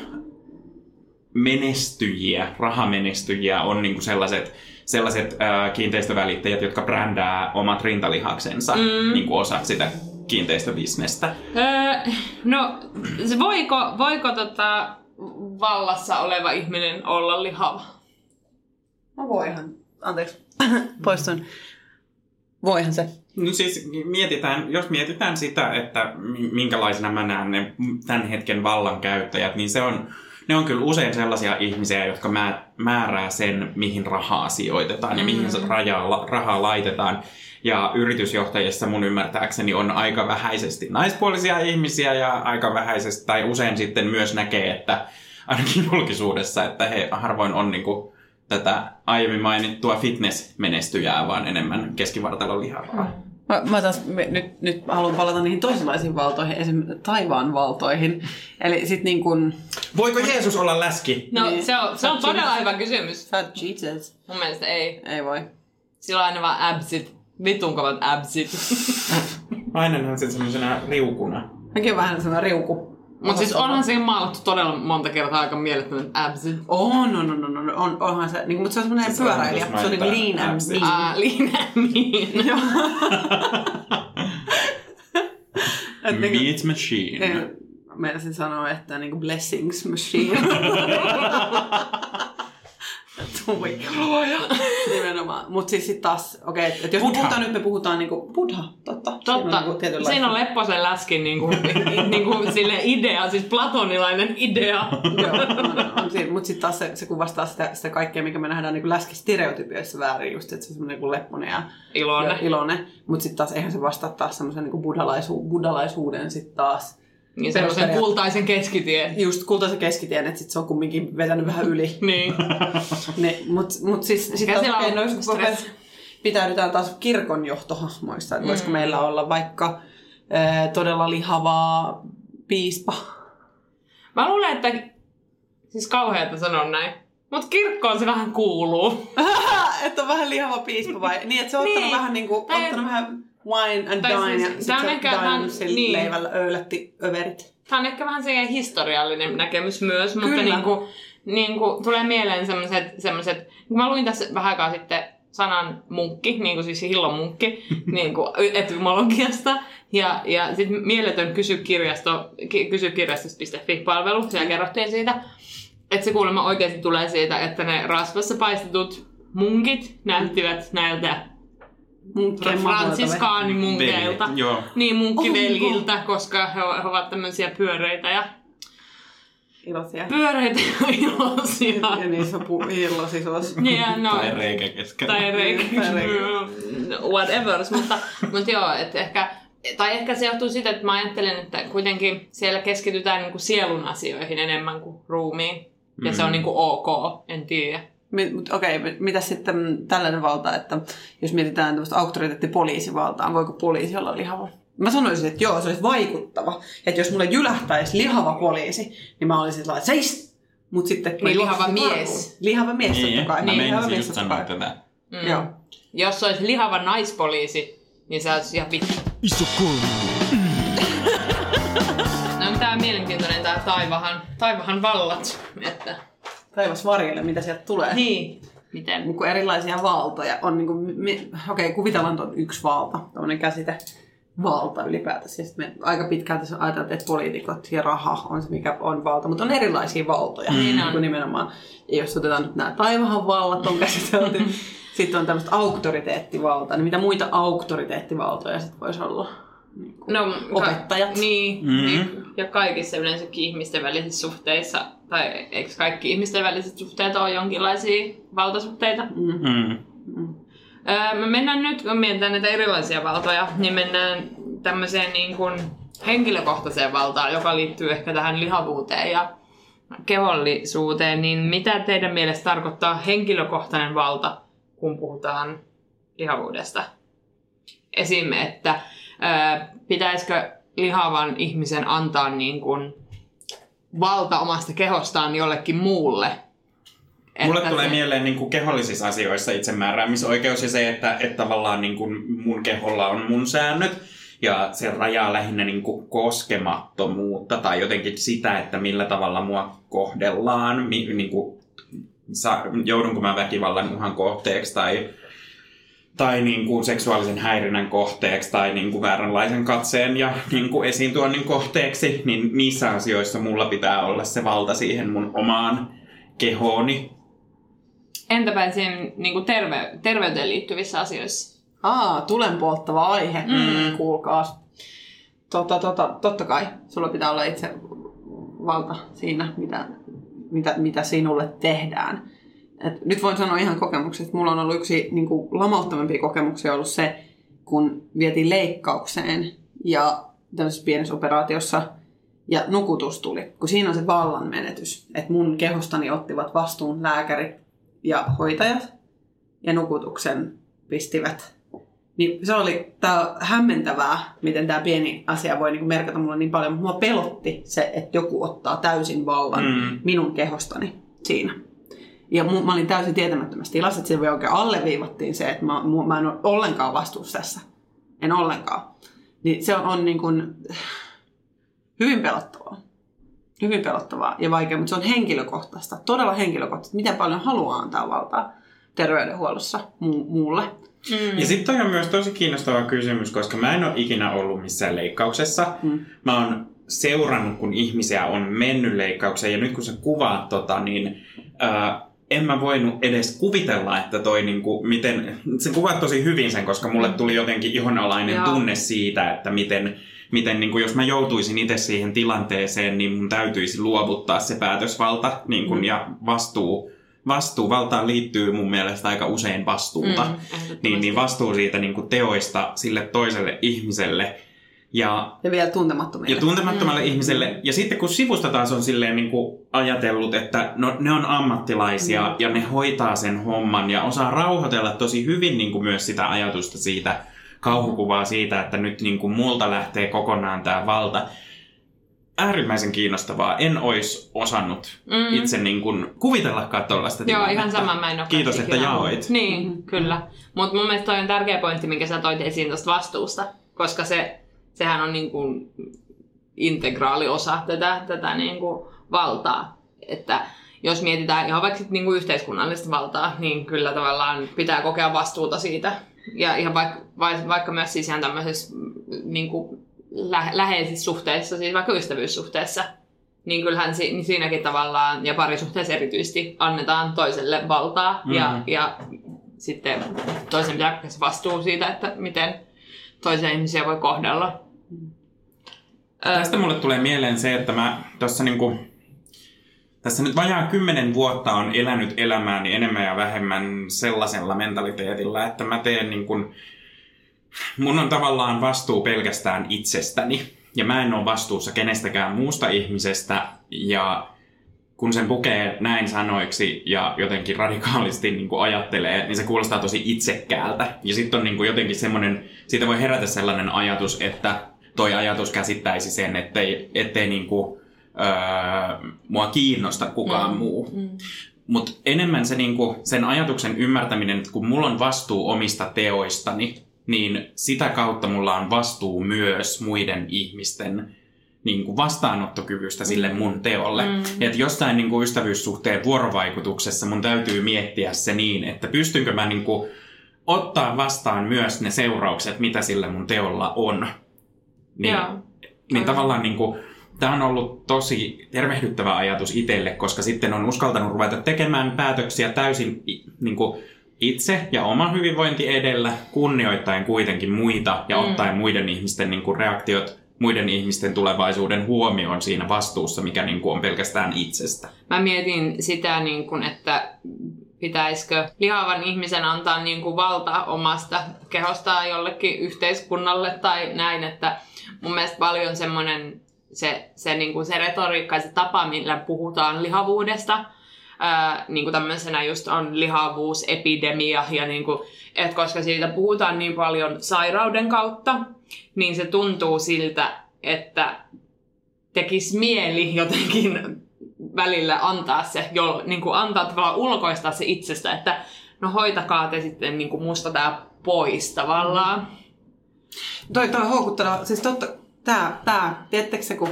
menestyjiä, rahamenestyjiä on niin kuin sellaiset, sellaiset ää, kiinteistövälittäjät, jotka brändää omat rintalihaksensa mm. niin kuin osaksi sitä kiinteistobisnestä. Öö, no, se voiko, voiko tota vallassa oleva ihminen olla lihava? No voihan. Anteeksi. Poistun. Voihan se. No siis mietitään, jos mietitään sitä, että mi- minkälaisena mä näen ne tämän hetken vallankäyttäjät, niin se on, ne on kyllä usein sellaisia ihmisiä, jotka mä, määrää sen, mihin rahaa sijoitetaan ja mihin rahaa, la- rahaa laitetaan. Ja yritysjohtajissa mun ymmärtääkseni on aika vähäisesti naispuolisia ihmisiä ja aika vähäisesti, tai usein sitten myös näkee, että ainakin julkisuudessa, että he harvoin on niinku tätä aiemmin mainittua fitness-menestyjää, vaan enemmän keskivartalon lihavaa. Mä, mä taas me, nyt, nyt haluan palata niihin toisenlaisiin valtoihin, esimerkiksi taivaan valtoihin. Eli sit niin kun... Voiko Jeesus olla läski? No, Niin. se on, se on todella hyvä kysymys. Fat Jesus. Mun mielestä ei. Ei voi. Sillä on aina vaan absit. Vitun kovat absit. Aina näen sen semmoisena riukuna. Mäkin on vähän sellainen riuku. Mutta siis onhan siinä maalattu todella monta kertaa aika mielettömät absit. On, on, on, on, on, on onhan se, niin, mutta se on semmoinen Se on pyöräilijä. Se on niin lean and mean. Aa, liinämiin. Et niinku- Meat machine. Meinasin sanoa, että niinku blessings machine. Voi luoja. Nimenomaan. Mutta siis sit taas, okei, okay, että jos me Buddha. puhutaan nyt, me puhutaan niinku Buddha, totta. Siinä on Totta. niinku Siinä on Lepposen läskin niinku, niinku sille idea, siis platonilainen idea. Joo, on, on siinä. Mutta sitten taas se, se kuvastaa sitä, sitä kaikkea, mikä me nähdään niin läskistereotypioissa väärin, just että se on semmoinen kuin lepponen ja, Iloinen. ja iloinen. Mutta sitten taas eihän se vastaa taas semmoisen niin buddhalaisu, buddhalaisuuden sitten taas. Niin semmoisen kultaisen keskitien. Just kultaisen keskitien, että sit se on kumminkin vetänyt vähän yli. Niin. ne, mut, mut siis sit on no, jos stressi. pitäydytään taas kirkon johtohahmoista, että voisiko meillä olla vaikka ää, todella lihavaa piispa. Mä luulen, että... Siis kauheata sanoa näin. Mut kirkkoon se vähän kuuluu. että on vähän lihava piispa vai? Niin, että se on ottanut Niin. vähän niinku, ottanut vähän wine and Tai dine siis ja tää on se ehkä vähän- niin. leivällä öylätti överit. Tämä on ehkä vähän sellainen historiallinen näkemys myös, mutta Kyllä. niinku, niinku, tulee mieleen semmoiset, semmoiset, kun mä luin tässä vähän aikaa sitten sanan munkki, niin kuin siis hillon munkki, niin kuin etymologiasta. Ja, ja sitten mieletön kysy, kirjasto, ki, kysy kirjastos.fi-palvelu, siellä kerrottiin siitä, että se kuulemma oikeasti tulee siitä, että ne rasvassa paistetut munkit näyttivät näiltä fransiskaanimunkeilta. Veljet, joo. Niin, munkkiveljiltä, koska he, he ovat tämmöisiä pyöreitä ja Iloisia. pyöreitä ja iloisia. Ja niissä on pu- illosisos. Ja, no, Tai reikä keskellä. tai reikä. Tai reikä. Whatever. Mutta, mutta joo, että ehkä, tai ehkä se johtuu siitä, että mä ajattelen, että kuitenkin siellä keskitytään niinku sielun asioihin enemmän kuin ruumiin. Ja se on niinku ok, en tiedä. Mi- mut Okei, okay, mitä sitten tällainen valta, että jos mietitään tämmöistä auktoriteettipoliisivaltaa, voiko poliisi olla lihava? Mä sanoisin, että joo, se olisi vaikuttava. Että jos mulle jylähtäisi lihava poliisi, niin mä olisin sellainen, että seis! Mutta sitten... Niin, lihava juoksin mies. Lihava mies, Niin, totta kai. mä Lihava mies, just totta sanoa kai. tätä. Mm. Joo. Jos olisi lihava naispoliisi, niin se olisi ihan vittu. Iso kolmonen. No on tää mielenkiintoinen tää taivahan, taivahan vallat. Että, Taivas varjelle, mitä sieltä tulee. niin. Miten? Niin kuin erilaisia valtoja. On niin kuin, okei, kuvitellaan, että on yksi valta, tämmöinen käsite valta ylipäätänsä. Sitten me aika pitkälti ajatellaan, että poliitikot ja raha on se, mikä on valta, mutta on erilaisia valtoja. Niin Niin on. nimenomaan. Ja jos otetaan nyt nämä taivahan vallat on käsitelty, sitten on tämmöistä auktoriteettivaltaa. Niin mitä muita auktoriteettivaltoja sitten voisi olla? Niin kuin No, Opettajat. Niin, Mhm. niin, ja kaikissa yleensäkin ihmisten välisissä suhteissa, tai eikö kaikki ihmisten väliset suhteet ole jonkinlaisia valtasuhteita? Mm. Mm. Öö, me mennään nyt, kun mietitään näitä erilaisia valtoja, niin mennään tämmöiseen niin kuin henkilökohtaiseen valtaan, joka liittyy ehkä tähän lihavuuteen ja kehollisuuteen, niin mitä teidän mielestä tarkoittaa henkilökohtainen valta, kun puhutaan lihavuudesta? Esim. että pitäisikö lihavan ihmisen antaa niin kuin valta omasta kehostaan jollekin muulle? Mulle Että tulee se- mieleen niin kuin kehollisissa asioissa itsemääräämisoikeus ja se, että, että tavallaan niin kuin mun keholla on mun säännöt ja se rajaa lähinnä niin kuin koskemattomuutta tai jotenkin sitä, että millä tavalla mua kohdellaan, niin kuin, sa, joudunko mä väkivallan uhan kohteeksi tai, tai niin kuin seksuaalisen häirinnän kohteeksi tai niin kuin vääränlaisen katseen ja niin kuin esiintuonnin kohteeksi, niin niissä asioissa mulla pitää olla se valta siihen mun omaan kehooni Entäpä siinä niin kuin terve, terveyteen liittyvissä asioissa? Aa, tulen polttava aihe. Mm. Kuulkaas. Tota, tota, totta kai, sulla pitää olla itse valta siinä, mitä, mitä, mitä sinulle tehdään. Et nyt voin sanoa ihan kokemuksesta, että mulla on ollut yksi niin kuin, lamauttavampia kokemuksia ollut se, kun vietiin leikkaukseen ja tämmöisessä pienessä operaatiossa ja nukutus tuli, kun siinä on se vallan menetys, että mun kehostani ottivat vastuun lääkärit ja hoitajat ja nukutuksen pistivät. Niin se oli tää hämmentävää, miten tämä pieni asia voi niinku merkata mulle niin paljon, mutta mua pelotti se, että joku ottaa täysin vallan Mm. minun kehostani siinä. Ja mu, mä olin täysin tietämättömässä tilassa, että siellä oikein alleviivattiin se, että mä, mä en ole ollenkaan vastuussa tässä. En ollenkaan. Niin se on, on niin kuin, hyvin pelottavaa. Hyvin pelottavaa ja vaikea, mutta se on henkilökohtaista. Todella henkilökohtaista. Miten paljon haluaa antaa valtaa terveydenhuollossa mu- muulle. Mm. Ja sitten toi on myös tosi kiinnostava kysymys, koska mä en ole ikinä ollut missään leikkauksessa. Mm. Mä oon seurannut, kun ihmisiä on mennyt leikkaukseen, ja nyt kun sä kuvaat tota, niin ää, en mä voinut edes kuvitella, että toi niinku, miten, sä kuvaat tosi hyvin sen, koska mulle tuli jotenkin ihonalainen Joo. tunne siitä, että miten, miten niin kuin, jos mä joutuisin itse siihen tilanteeseen, niin mun täytyisi luovuttaa se päätösvalta niin kuin, Mm. ja vastuu. Vastuu, valtaan liittyy mun mielestä aika usein vastuuta. Mm. Niin, niin vastuu siitä niin kuin teoista sille toiselle ihmiselle ja, Ja vielä tuntemattomille. ja tuntemattomalle Mm. mm. ihmiselle. Ja sitten kun sivusta taas on silleen niin kuin ajatellut, että no, ne on ammattilaisia Mm. mm. ja ne hoitaa sen homman ja osaa rauhoitella tosi hyvin niin kuin myös sitä ajatusta siitä kauhukuvaa siitä, että nyt niin kuin multa lähtee kokonaan tämä valta. Äärimmäisen kiinnostavaa. En olisi osannut Mm. mm. itse niin kuin kuvitellakaan tuollaista Joo, ihan tilannetta. sama mä en ole Kiitos, että jaoit. Niin, Mhm. kyllä. Mutta mun mielestä toi on tärkeä pointti, minkä sä toit esiin tuosta vastuusta, koska se, sehän on niin kuin integraali osa tätä, tätä niin kuin valtaa. Että jos mietitään ihan vaikka sit niin kuin yhteiskunnallista valtaa, niin kyllä tavallaan pitää kokea vastuuta siitä. Ja ihan vaikka, vai- vaikka myös siis ihan tämmöisessä mm, niin kuin lä- läheisissä suhteissa, siis vaikka ystävyyssuhteessa, niin kyllähän si- niin siinäkin tavallaan, ja parisuhteessa erityisesti, annetaan toiselle valtaa, mm. ja, ja sitten toisen pitää vastuu siitä, että miten toisia ihmisiä voi kohdella. Tästä mulle tulee mieleen se, että mä tuossa niinku, tässä nyt vajaa kymmenen vuotta on elänyt elämääni enemmän ja vähemmän sellaisella mentaliteetilla, että mä teen niin kuin, mun on tavallaan vastuu pelkästään itsestäni ja mä en ole vastuussa kenestäkään muusta ihmisestä ja kun sen pukee näin sanoiksi ja jotenkin radikaalisti niin kuin ajattelee, niin se kuulostaa tosi itsekkäältä. Ja sitten on niin kuin jotenkin semmoinen, siitä voi herätä sellainen ajatus, että toi ajatus käsittäisi sen, ettei, ettei niin kuin, öö, mua kiinnosta kukaan mm. muu. Mm. Mutta enemmän se niinku, sen ajatuksen ymmärtäminen, että kun mulla on vastuu omista teoistani, niin sitä kautta mulla on vastuu myös muiden ihmisten niin kuin vastaanottokyvystä sille mun teolle. Mm. Että jostain niin kuin ystävyyssuhteen vuorovaikutuksessa mun täytyy miettiä se niin, että pystynkö mä niin kuin ottaa vastaan myös ne seuraukset, mitä sillä mun teolla on. Niin, Joo. niin tavallaan niin kuin, tämä on ollut tosi tervehdyttävä ajatus itselle, koska sitten on uskaltanut ruveta tekemään päätöksiä täysin niin kuin itse ja oma hyvinvointi edellä, kunnioittaen kuitenkin muita ja Mm. ottaen muiden ihmisten niin kuin reaktiot, muiden ihmisten tulevaisuuden huomioon siinä vastuussa, mikä niin kuin on pelkästään itsestä. Mä mietin sitä, niin kun, että pitäisikö lihavan ihmisen antaa niin kuin valta omasta kehostaan jollekin yhteiskunnalle tai näin, että mun mielestä paljon semmoinen se, se, niin kuin se retoriikka ja se tapa, millä puhutaan lihavuudesta, ää, niin kuin tämmöisenä just on lihavuusepidemia, ja niin kuin, että koska siitä puhutaan niin paljon sairauden kautta, niin se tuntuu siltä, että tekisi mieli jotenkin välillä antaa se, jo, niin kuin antaa tavallaan ulkoistaa se itsestä, että no hoitakaa te sitten niin kuin musta tää pois tavallaan. Toi, toi on houkutteleva. Siis totta, tää, tää, tiedättekö se, kun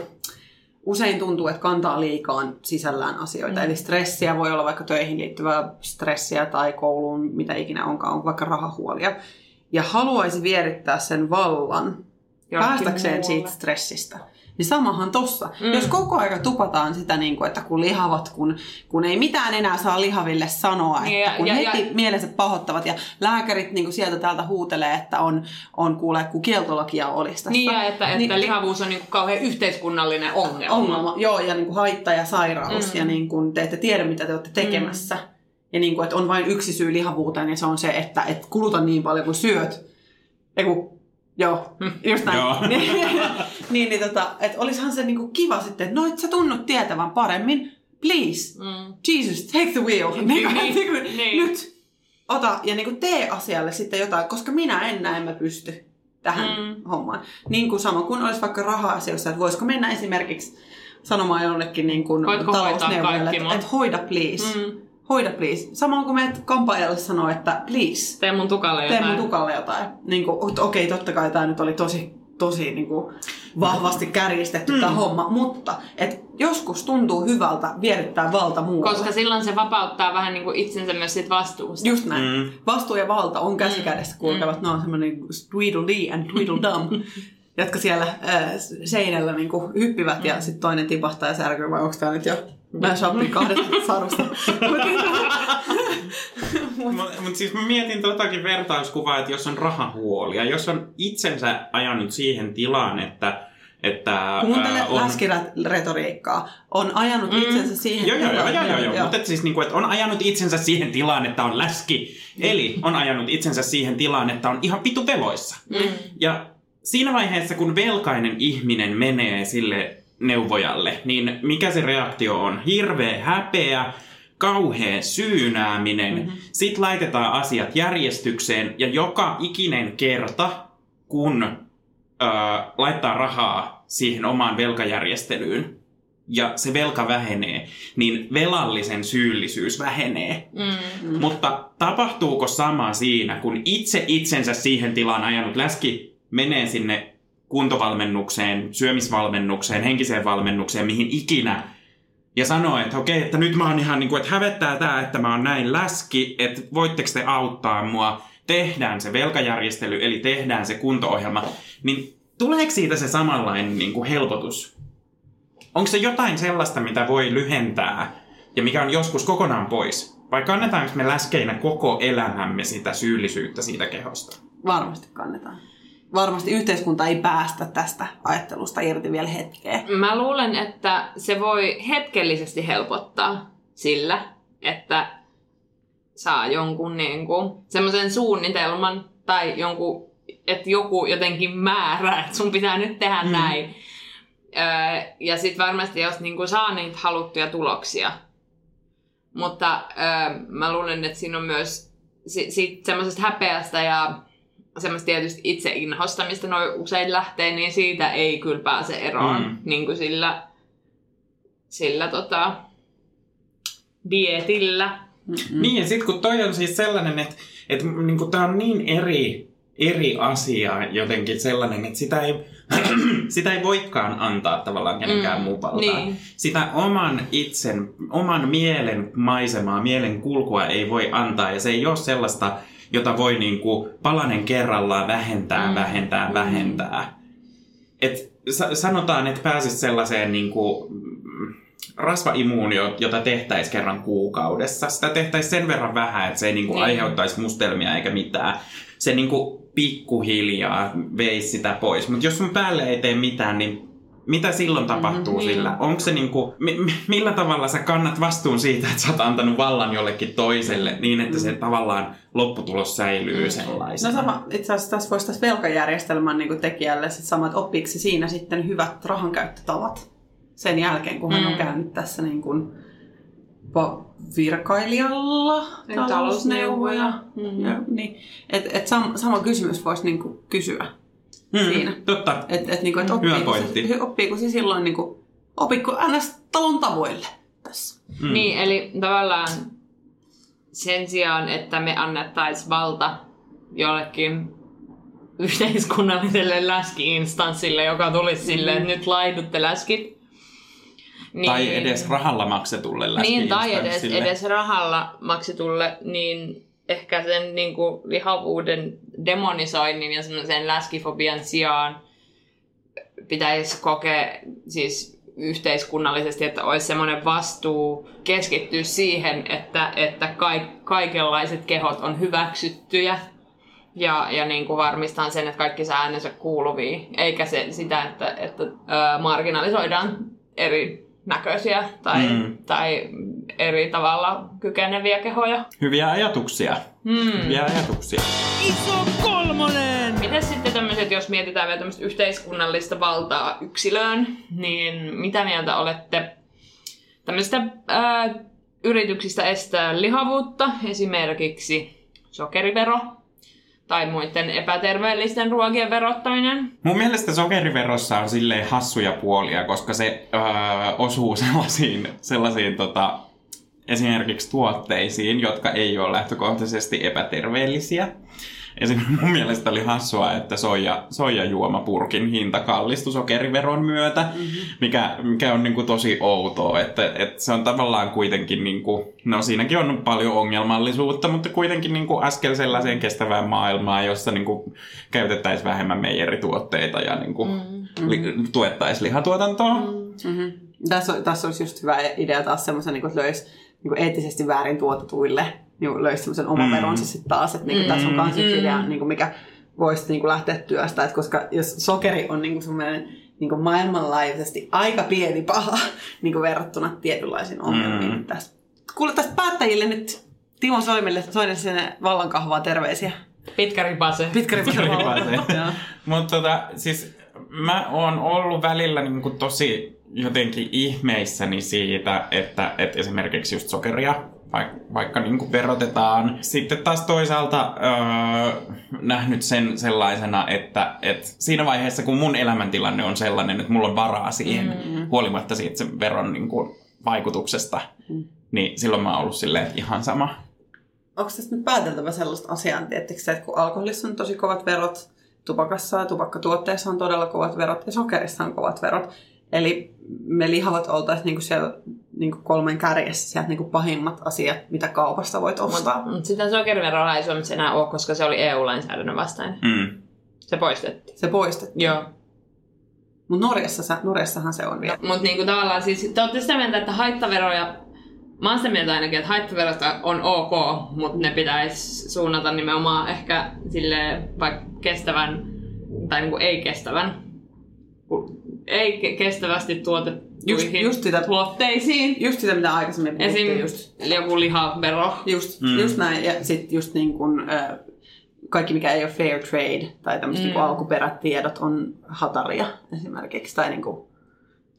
usein tuntuu, että kantaa liikaa sisällään asioita. Mm. Eli stressiä voi olla vaikka töihin liittyvää stressiä tai kouluun, mitä ikinä onkaan, on vaikka rahahuolia. Ja haluaisi vierittää sen vallan Jollekin päästäkseen muualle. siitä stressistä. Niin samahan tossa. Mm. Mm. Jos koko aika tupataan sitä, niin kuin, että kun lihavat, kun, kun ei mitään enää saa lihaville sanoa, että ja- kun ja- heti ja- mielensä pahoittavat ja lääkärit niin kuin sieltä täältä huutelee, että on, on kuule, kun kieltolakia olisi tästä. Niin, ja että, että Niin- lihavuus on niin kuin kauhean yhteiskunnallinen ongelma. ongelma, joo, ja niin kuin haitta ja sairaus, Mm. mm. ja niin kuin te ette tiedä, mitä te olette tekemässä. Mm. Ja niin kuin, että on vain yksi syy lihavuuteen, ja se on se, että et kuluta niin paljon kuin syöt. Eiku, joo, just näin. Joo. niin, niin tota, että olisihan se niin kuin kiva sitten, että no et sä tunnut tietävän paremmin, please, Mm. Jesus, take the wheel. Niin, Niin, niin, niin, kuin, niin. Nyt ota ja niin kuin tee asialle sitten jotain, koska minä en näe, mä pysty tähän Mm. mm. hommaan. Niin kuin sama kuin olisi vaikka raha-asioissa, että voisiko mennä esimerkiksi sanomaan jollekin niin kuin talousneuvojalle, että, että hoida please. Mm. Mm. Hoida please. Samoin kuin meidät kampaajalle sanoo, että please, Tee mun tukalle tee jotain. mun tukalle jotain. Niin kuin, okei, okay, totta kai tämä nyt oli tosi, tosi niin kuin vahvasti kärjistetty mm. tämä homma, mutta et joskus tuntuu hyvältä vierittää valta muualle. Koska silloin se vapauttaa vähän niin kuin itsensä myös siitä vastuusta. Just näin. Mm. Mm. Vastuu ja valta on käsi kädessä kulkevat. Mm. Ne on semmoinen Tweedledee and Tweedledum, jotka siellä äh, seinällä niin kuin hyppivät mm. ja sitten toinen tipahtaa ja särkyy, vai onko tämä nyt jo mashupi kahdesta sarusta? Mutta mut siis mä mietin totakin vertauskuvaa, että jos on rahahuoli ja jos on itsensä ajanut siihen tilaan, että, että Kuuntele on... läskiretoriikkaa. On ajanut mm. itsensä siihen Joo, joo, joo, tilaan. joo, joo, joo. Mutta siis niinku, että on ajanut itsensä siihen tilaan, että on läski. Eli on ajanut itsensä siihen tilaan, että on ihan vitu veloissa. Mm. Ja siinä vaiheessa, kun velkainen ihminen menee sille neuvojalle, niin mikä se reaktio on? Hirveä häpeä, kauhea syynääminen. Mm-hmm. Sitten laitetaan asiat järjestykseen ja joka ikinen kerta, kun ö, laittaa rahaa siihen omaan velkajärjestelyyn ja se velka vähenee, niin velallisen syyllisyys vähenee. Mm. Mm. Mutta tapahtuuko sama siinä, kun itse itsensä siihen tilaan ajanut läski menee sinne kuntovalmennukseen, syömisvalmennukseen, henkiseen valmennukseen, mihin ikinä, ja sanoo, että okei, että nyt mä oon ihan niin kuin, että hävettää tää, että mä oon näin läski, että voitteko te auttaa mua, tehdään se velkajärjestely, eli tehdään se kunto-ohjelma, niin tuleeko siitä se samanlainen niin kuin helpotus? Onko se jotain sellaista, mitä voi lyhentää ja mikä on joskus kokonaan pois? Vai kannetaanko me läskeinä koko elämämme sitä syyllisyyttä siitä kehosta? Varmasti kannetaan. Varmasti yhteiskunta ei päästä tästä ajattelusta irti vielä hetkeä. Mä luulen, että se voi hetkellisesti helpottaa sillä, että saa jonkun niin semmoisen suunnitelman tai jonkun, että joku jotenkin määrää, että sun pitää nyt tehdä mm. näin. Öö, ja sitten varmasti jos niin kuin saa niitä haluttuja tuloksia. Mutta öö, mä luulen, että siinä on myös si- siitä semmoisesta häpeästä ja semmoista tietysti itseinhosta, mistä noin usein lähtee, niin siitä ei kyllä pääse eroon Mm. niin kuin sillä sillä tota, dietillä. Niin, ja sitten kun toi on siis sellainen, että, että niin tämä on niin eri, eri asia jotenkin sellainen, että sitä ei, sitä ei voikaan antaa tavallaan kenenkään Mm, mupalta. niin. Sitä oman itsen, oman mielen maisemaa, mielen kulkua ei voi antaa, ja se ei ole sellaista, jota voi niin kuin palanen kerrallaan vähentää, Mm. vähentää, vähentää. Et sa- sanotaan, että pääsisi sellaiseen niin kuin, mm, rasvaimuun, jo- jota tehtäisiin kerran kuukaudessa. Sitä tehtäisiin sen verran vähän, että se ei niin kuin Niin. aiheuttaisi mustelmia eikä mitään. Se niin kuin pikkuhiljaa veisi sitä pois. Mutta jos sun päälle ei tee mitään, niin mitä silloin tapahtuu Mhm, sillä? niin. Onko se niinku, mi- mi- millä tavalla sä kannat vastuun siitä, että sä oot antanut vallan jollekin toiselle niin, että se tavallaan lopputulos säilyy No sellaisena? sama, itse asiassa tässä voisi tässä velkajärjestelmän niin tekijälle sit sama, että oppiiko se siinä sitten hyvät rahankäyttötavat sen jälkeen, kun hän Mm. on käynyt tässä niin kuin virkailijalla talousneuvoja. talousneuvoja. Mm. Ja, niin, et, et sam, sama kysymys voisi niin kuin kysyä. Mm, siinä. Totta. Että et, niin kuin, et Hyvä oppiiko, pointti. se, oppiiko se silloin, niin kuin, oppiiko ns. talon tavoille tässä? Mm. Niin, eli tavallaan sen sijaan, että me annettaisiin valta jollekin yhteiskunnalliselle läski-instanssille, joka tulisi silleen, että nyt laidutte läskit. Niin, Tai edes rahalla maksetulle Niin, tai edes, edes rahalla maksetulle, niin ehkä sen niin kuin, lihavuuden demonisoinnin ja sen läskifobian sijaan pitäisi kokea siis yhteiskunnallisesti, että olisi semmoinen vastuu keskittyä siihen, että, että kaik, kaikenlaiset kehot on hyväksyttyjä ja, ja niin kuin varmistaa sen, että kaikki saa äänensä kuuluvia, eikä se, sitä, että, että ää, marginalisoidaan eri näköisiä tai, mm. tai eri tavalla kykeneviä kehoja. Hyviä ajatuksia. Hmm. Hyviä ajatuksia. Iso kolmonen! Miten sitten tämmöiset, jos mietitään vielä tämmöistä yhteiskunnallista valtaa yksilöön, niin mitä mieltä olette tämmöistä ää, yrityksistä estää lihavuutta, esimerkiksi sokerivero tai muiden epäterveellisten ruokien verottaminen? Mun mielestä sokeriverossa on silleen hassuja puolia, koska se öö, osuu sellaisiin, sellaisiin tota, esimerkiksi tuotteisiin, jotka ei ole lähtökohtaisesti epäterveellisiä. Esimerkiksi mun mielestä oli hassua, että soija, soijajuomapurkin hinta kallistui sokeriveron myötä, mm-hmm. mikä, mikä on niinku tosi outoa. Että, että se on tavallaan kuitenkin, niinku, no siinäkin on paljon ongelmallisuutta, mutta kuitenkin niinku askel sellaiseen kestävään maailmaan, jossa niinku käytettäisiin vähemmän meijerituotteita ja niinku mm-hmm. li, tuettaisiin lihatuotantoa. Mm-hmm. Mm-hmm. Tässä, tässä olisi just hyvä idea taas semmoisen, niin että löisi niin eettisesti väärin tuotetuille, niin löisi semmoisen oman Mm. veronsa sitten taas. Että niin kuin, tässä on myös yksi idea, niin kuin, mikä voisi niin kuin lähteä työstä, että koska jos sokeri on niin kuin semmoinen niin kuin maailmanlaajuisesti aika pieni paha niin kuin verrattuna tietynlaisiin ongelmiin. Mm. Mm. Tässä. Kuule tästä päättäjille nyt Timo Soimille, Soinen sinne vallankahvaa terveisiä. Pitkä ripase. Pitkä Pitkä ripase. Mutta tota, siis mä oon ollut välillä niin kuin tosi jotenkin ihmeissäni siitä, että, että esimerkiksi just sokeria vaikka, vaikka niin kuin verotetaan. Sitten taas toisaalta öö, nähnyt sen sellaisena, että, että siinä vaiheessa kun mun elämäntilanne on sellainen, että mulla on varaa siihen, mm-hmm. huolimatta siitä sen veron niin kuin, vaikutuksesta, mm. niin silloin mä oon ollut silleen, ihan sama. onko tästä nyt pääteltävä sellaista asiaa, että kun alkoholissa on tosi kovat verot, tupakassa ja tupakkatuotteissa on todella kovat verot ja sokerissa on kovat verot. Eli me lihavat oltaisiin niinku siellä niinku kolmen kärjessä sieltä niinku pahimmat asiat, mitä kaupasta voit ostaa. Mutta sitä sokeriveroa ei Suomessa enää ole, koska se oli EU-lainsäädännön vastainen. Mm. Se poistettiin. Se poistettiin. Joo. Mutta Norjassa, Norjassahan se on vielä. Mutta niinku tavallaan siis, te olette sitä mieltä, että haittaveroja, mä oon sitä mieltä ainakin, että haittaverot on ok, mutta ne pitäisi suunnata nimenomaan ehkä sille vaikka kestävän, tai niinku ei-kestävän, ku- ei ke- kestävästi tuotettuihin Just- just sitä- tuotteisiin. Just sitä, mitä aikaisemmin puhuttiin. Esim. Just, joku lihavero. just, Mm. just näin. Ja sitten just niin kun, äh, kaikki, mikä ei ole fair trade tai tämmöiset Mm. mm. niin alkuperätiedot on hataria esimerkiksi. Tai niin kuin,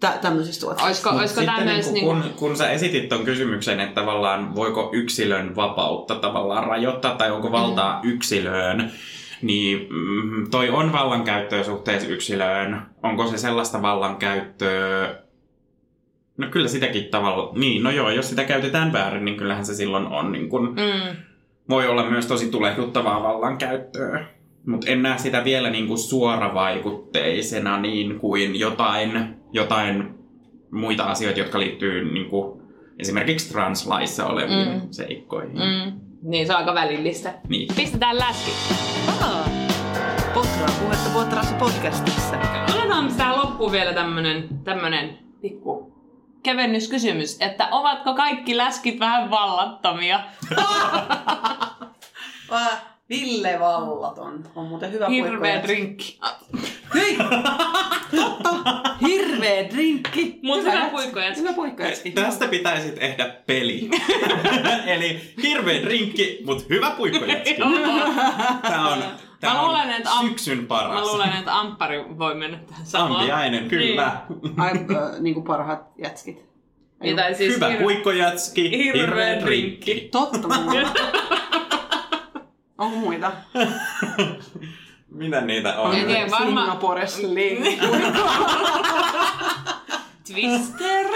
tä, tämmöisistä tuotteista. Olisiko, Mut olisiko sitten tämä myös... niinku, Niinku, kun, kun sä esitit ton kysymyksen, että tavallaan voiko yksilön vapautta tavallaan rajoittaa tai onko valtaa mm. yksilöön, niin mm, toi on vallankäyttöä suhteessa yksilöön. Onko se sellaista vallankäyttöä, No kyllä sitäkin tavalla, niin no joo, jos sitä käytetään väärin, niin kyllähän se silloin on niin kuin, Mm. voi olla myös tosi tulehduttavaa vallankäyttöä. Mutta en näe sitä vielä niin kuin suoravaikutteisena niin kuin jotain, jotain muita asioita, jotka liittyy niin kuin esimerkiksi translaissa oleviin mm. seikkoihin. Mm. Niin, se on aika välillistä. Niin. Pistetään läski. Aa, Potraa puhetta Potrassa podcastissa. Otetaan tähän loppuun vielä tämmönen, tämmönen pikku kevennyskysymys, että ovatko kaikki läskit vähän vallattomia? Ville Vallaton on muuten hyvä Hirveä drinkki. Hei! Totta! Hirveä drinkki! Mut hyvä jätski. puikkojätski. Hyvä puikkojätski. Tästä pitäisi tehdä peli. Eli hirveä drinkki, mutta hyvä puikkojätski. Tämä on, tää Mä on luulen, että am- syksyn paras. Mä luulen, että Amppari voi mennä tähän samaan. Ampiainen, kyllä. Ai, äh, niinku parhaat jätskit. Niin, tai siis Hyvä hir- puikkojätski, hirveä drinkki. Totta. Onko muita? Mitä niitä on? Tiedä, varmaan- Singapore Sling. Twister.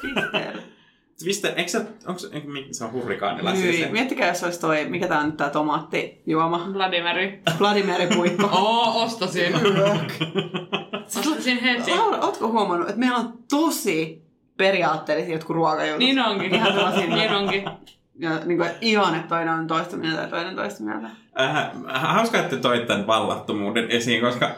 Twister. Twister, eikö se, onko se, se on hurrikaanilla siis se? miettikää, jos olisi toi, mikä tää on nyt tää tomaattijuoma. Vladimiri. Vladimiri puikko. Oo, ostasin. ostasin heti. Laura, ootko huomannut, että meillä on tosi periaatteellisia jotkut ruokajutut? Niin onkin. Ihan sellaisia, Niin onkin. Ja niin kuin, ihan, että toinen on toista mieltä ja toinen toista mieltä. Äh, hauska, että toit tämän vallattomuuden esiin, koska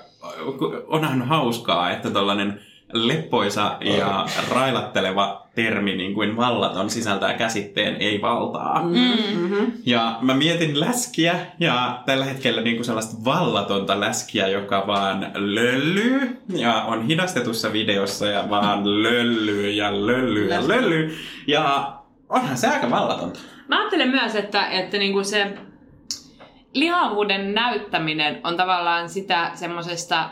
onhan hauskaa, että tällainen leppoisa ja railatteleva termi niin kuin vallaton sisältää käsitteen ei valtaa. Mm. Mm-hmm. Ja mä mietin läskiä ja tällä hetkellä niin kuin sellaista vallatonta läskiä, joka vaan löllyy ja on hidastetussa videossa ja vaan löllyy ja löllyy ja löllyy. Ja onhan se aika vallatonta. Mä ajattelen myös, että, että niinku se lihavuuden näyttäminen on tavallaan sitä semmoisesta,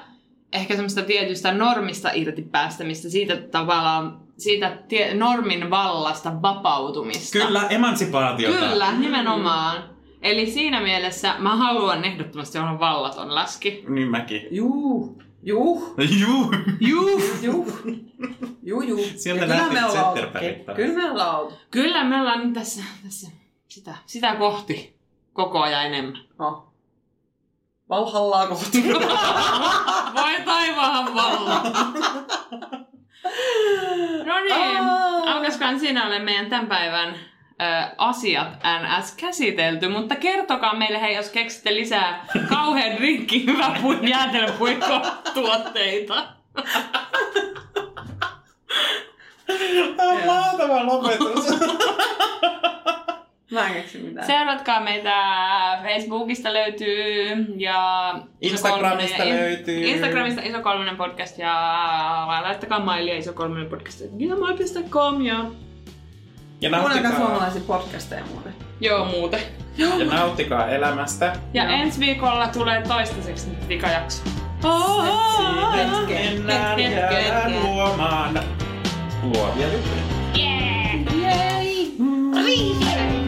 ehkä semmoista tietystä normista irti päästämistä, siitä tavallaan, siitä tie, normin vallasta vapautumista. Kyllä, emansipaatiota. Kyllä, nimenomaan. Eli siinä mielessä mä haluan ehdottomasti olla vallaton läski. Niin mäkin. Juu. Juu. Juu. Juu. Juu. Juu, juu. Sieltä kyllä me ollaan. Kyllä me ollaan oltu. Kyllä me ollaan nyt tässä, tässä sitä, sitä kohti koko ajan enemmän. No. Valhallaa kohti. Voi taivaan valla. No niin, alkaisikohan siinä ole meidän tämän päivän asiat NS käsitelty, mutta kertokaa meille hei, jos keksitte lisää kauhean drinkki hyvä pu- jäätelöpuikko tuotteita. Mahtava lopetus. Mä en keksi mitään. Seuratkaa meitä Facebookista löytyy ja Instagramista löytyy. Instagramista Iso Kolmonen podcast ja laittakaa mailia iso kolmonen podcast gmail.com ja ja Kuunnelkaa suomalaisia podcasteja muuten. Joo, muuten. Ja nauttikaa elämästä. Ja Joo. ensi viikolla tulee toistaiseksi nyt vikajakso. Oh, mennään vielä luomaan luovia juttuja. Yeah! Yay! Yeah.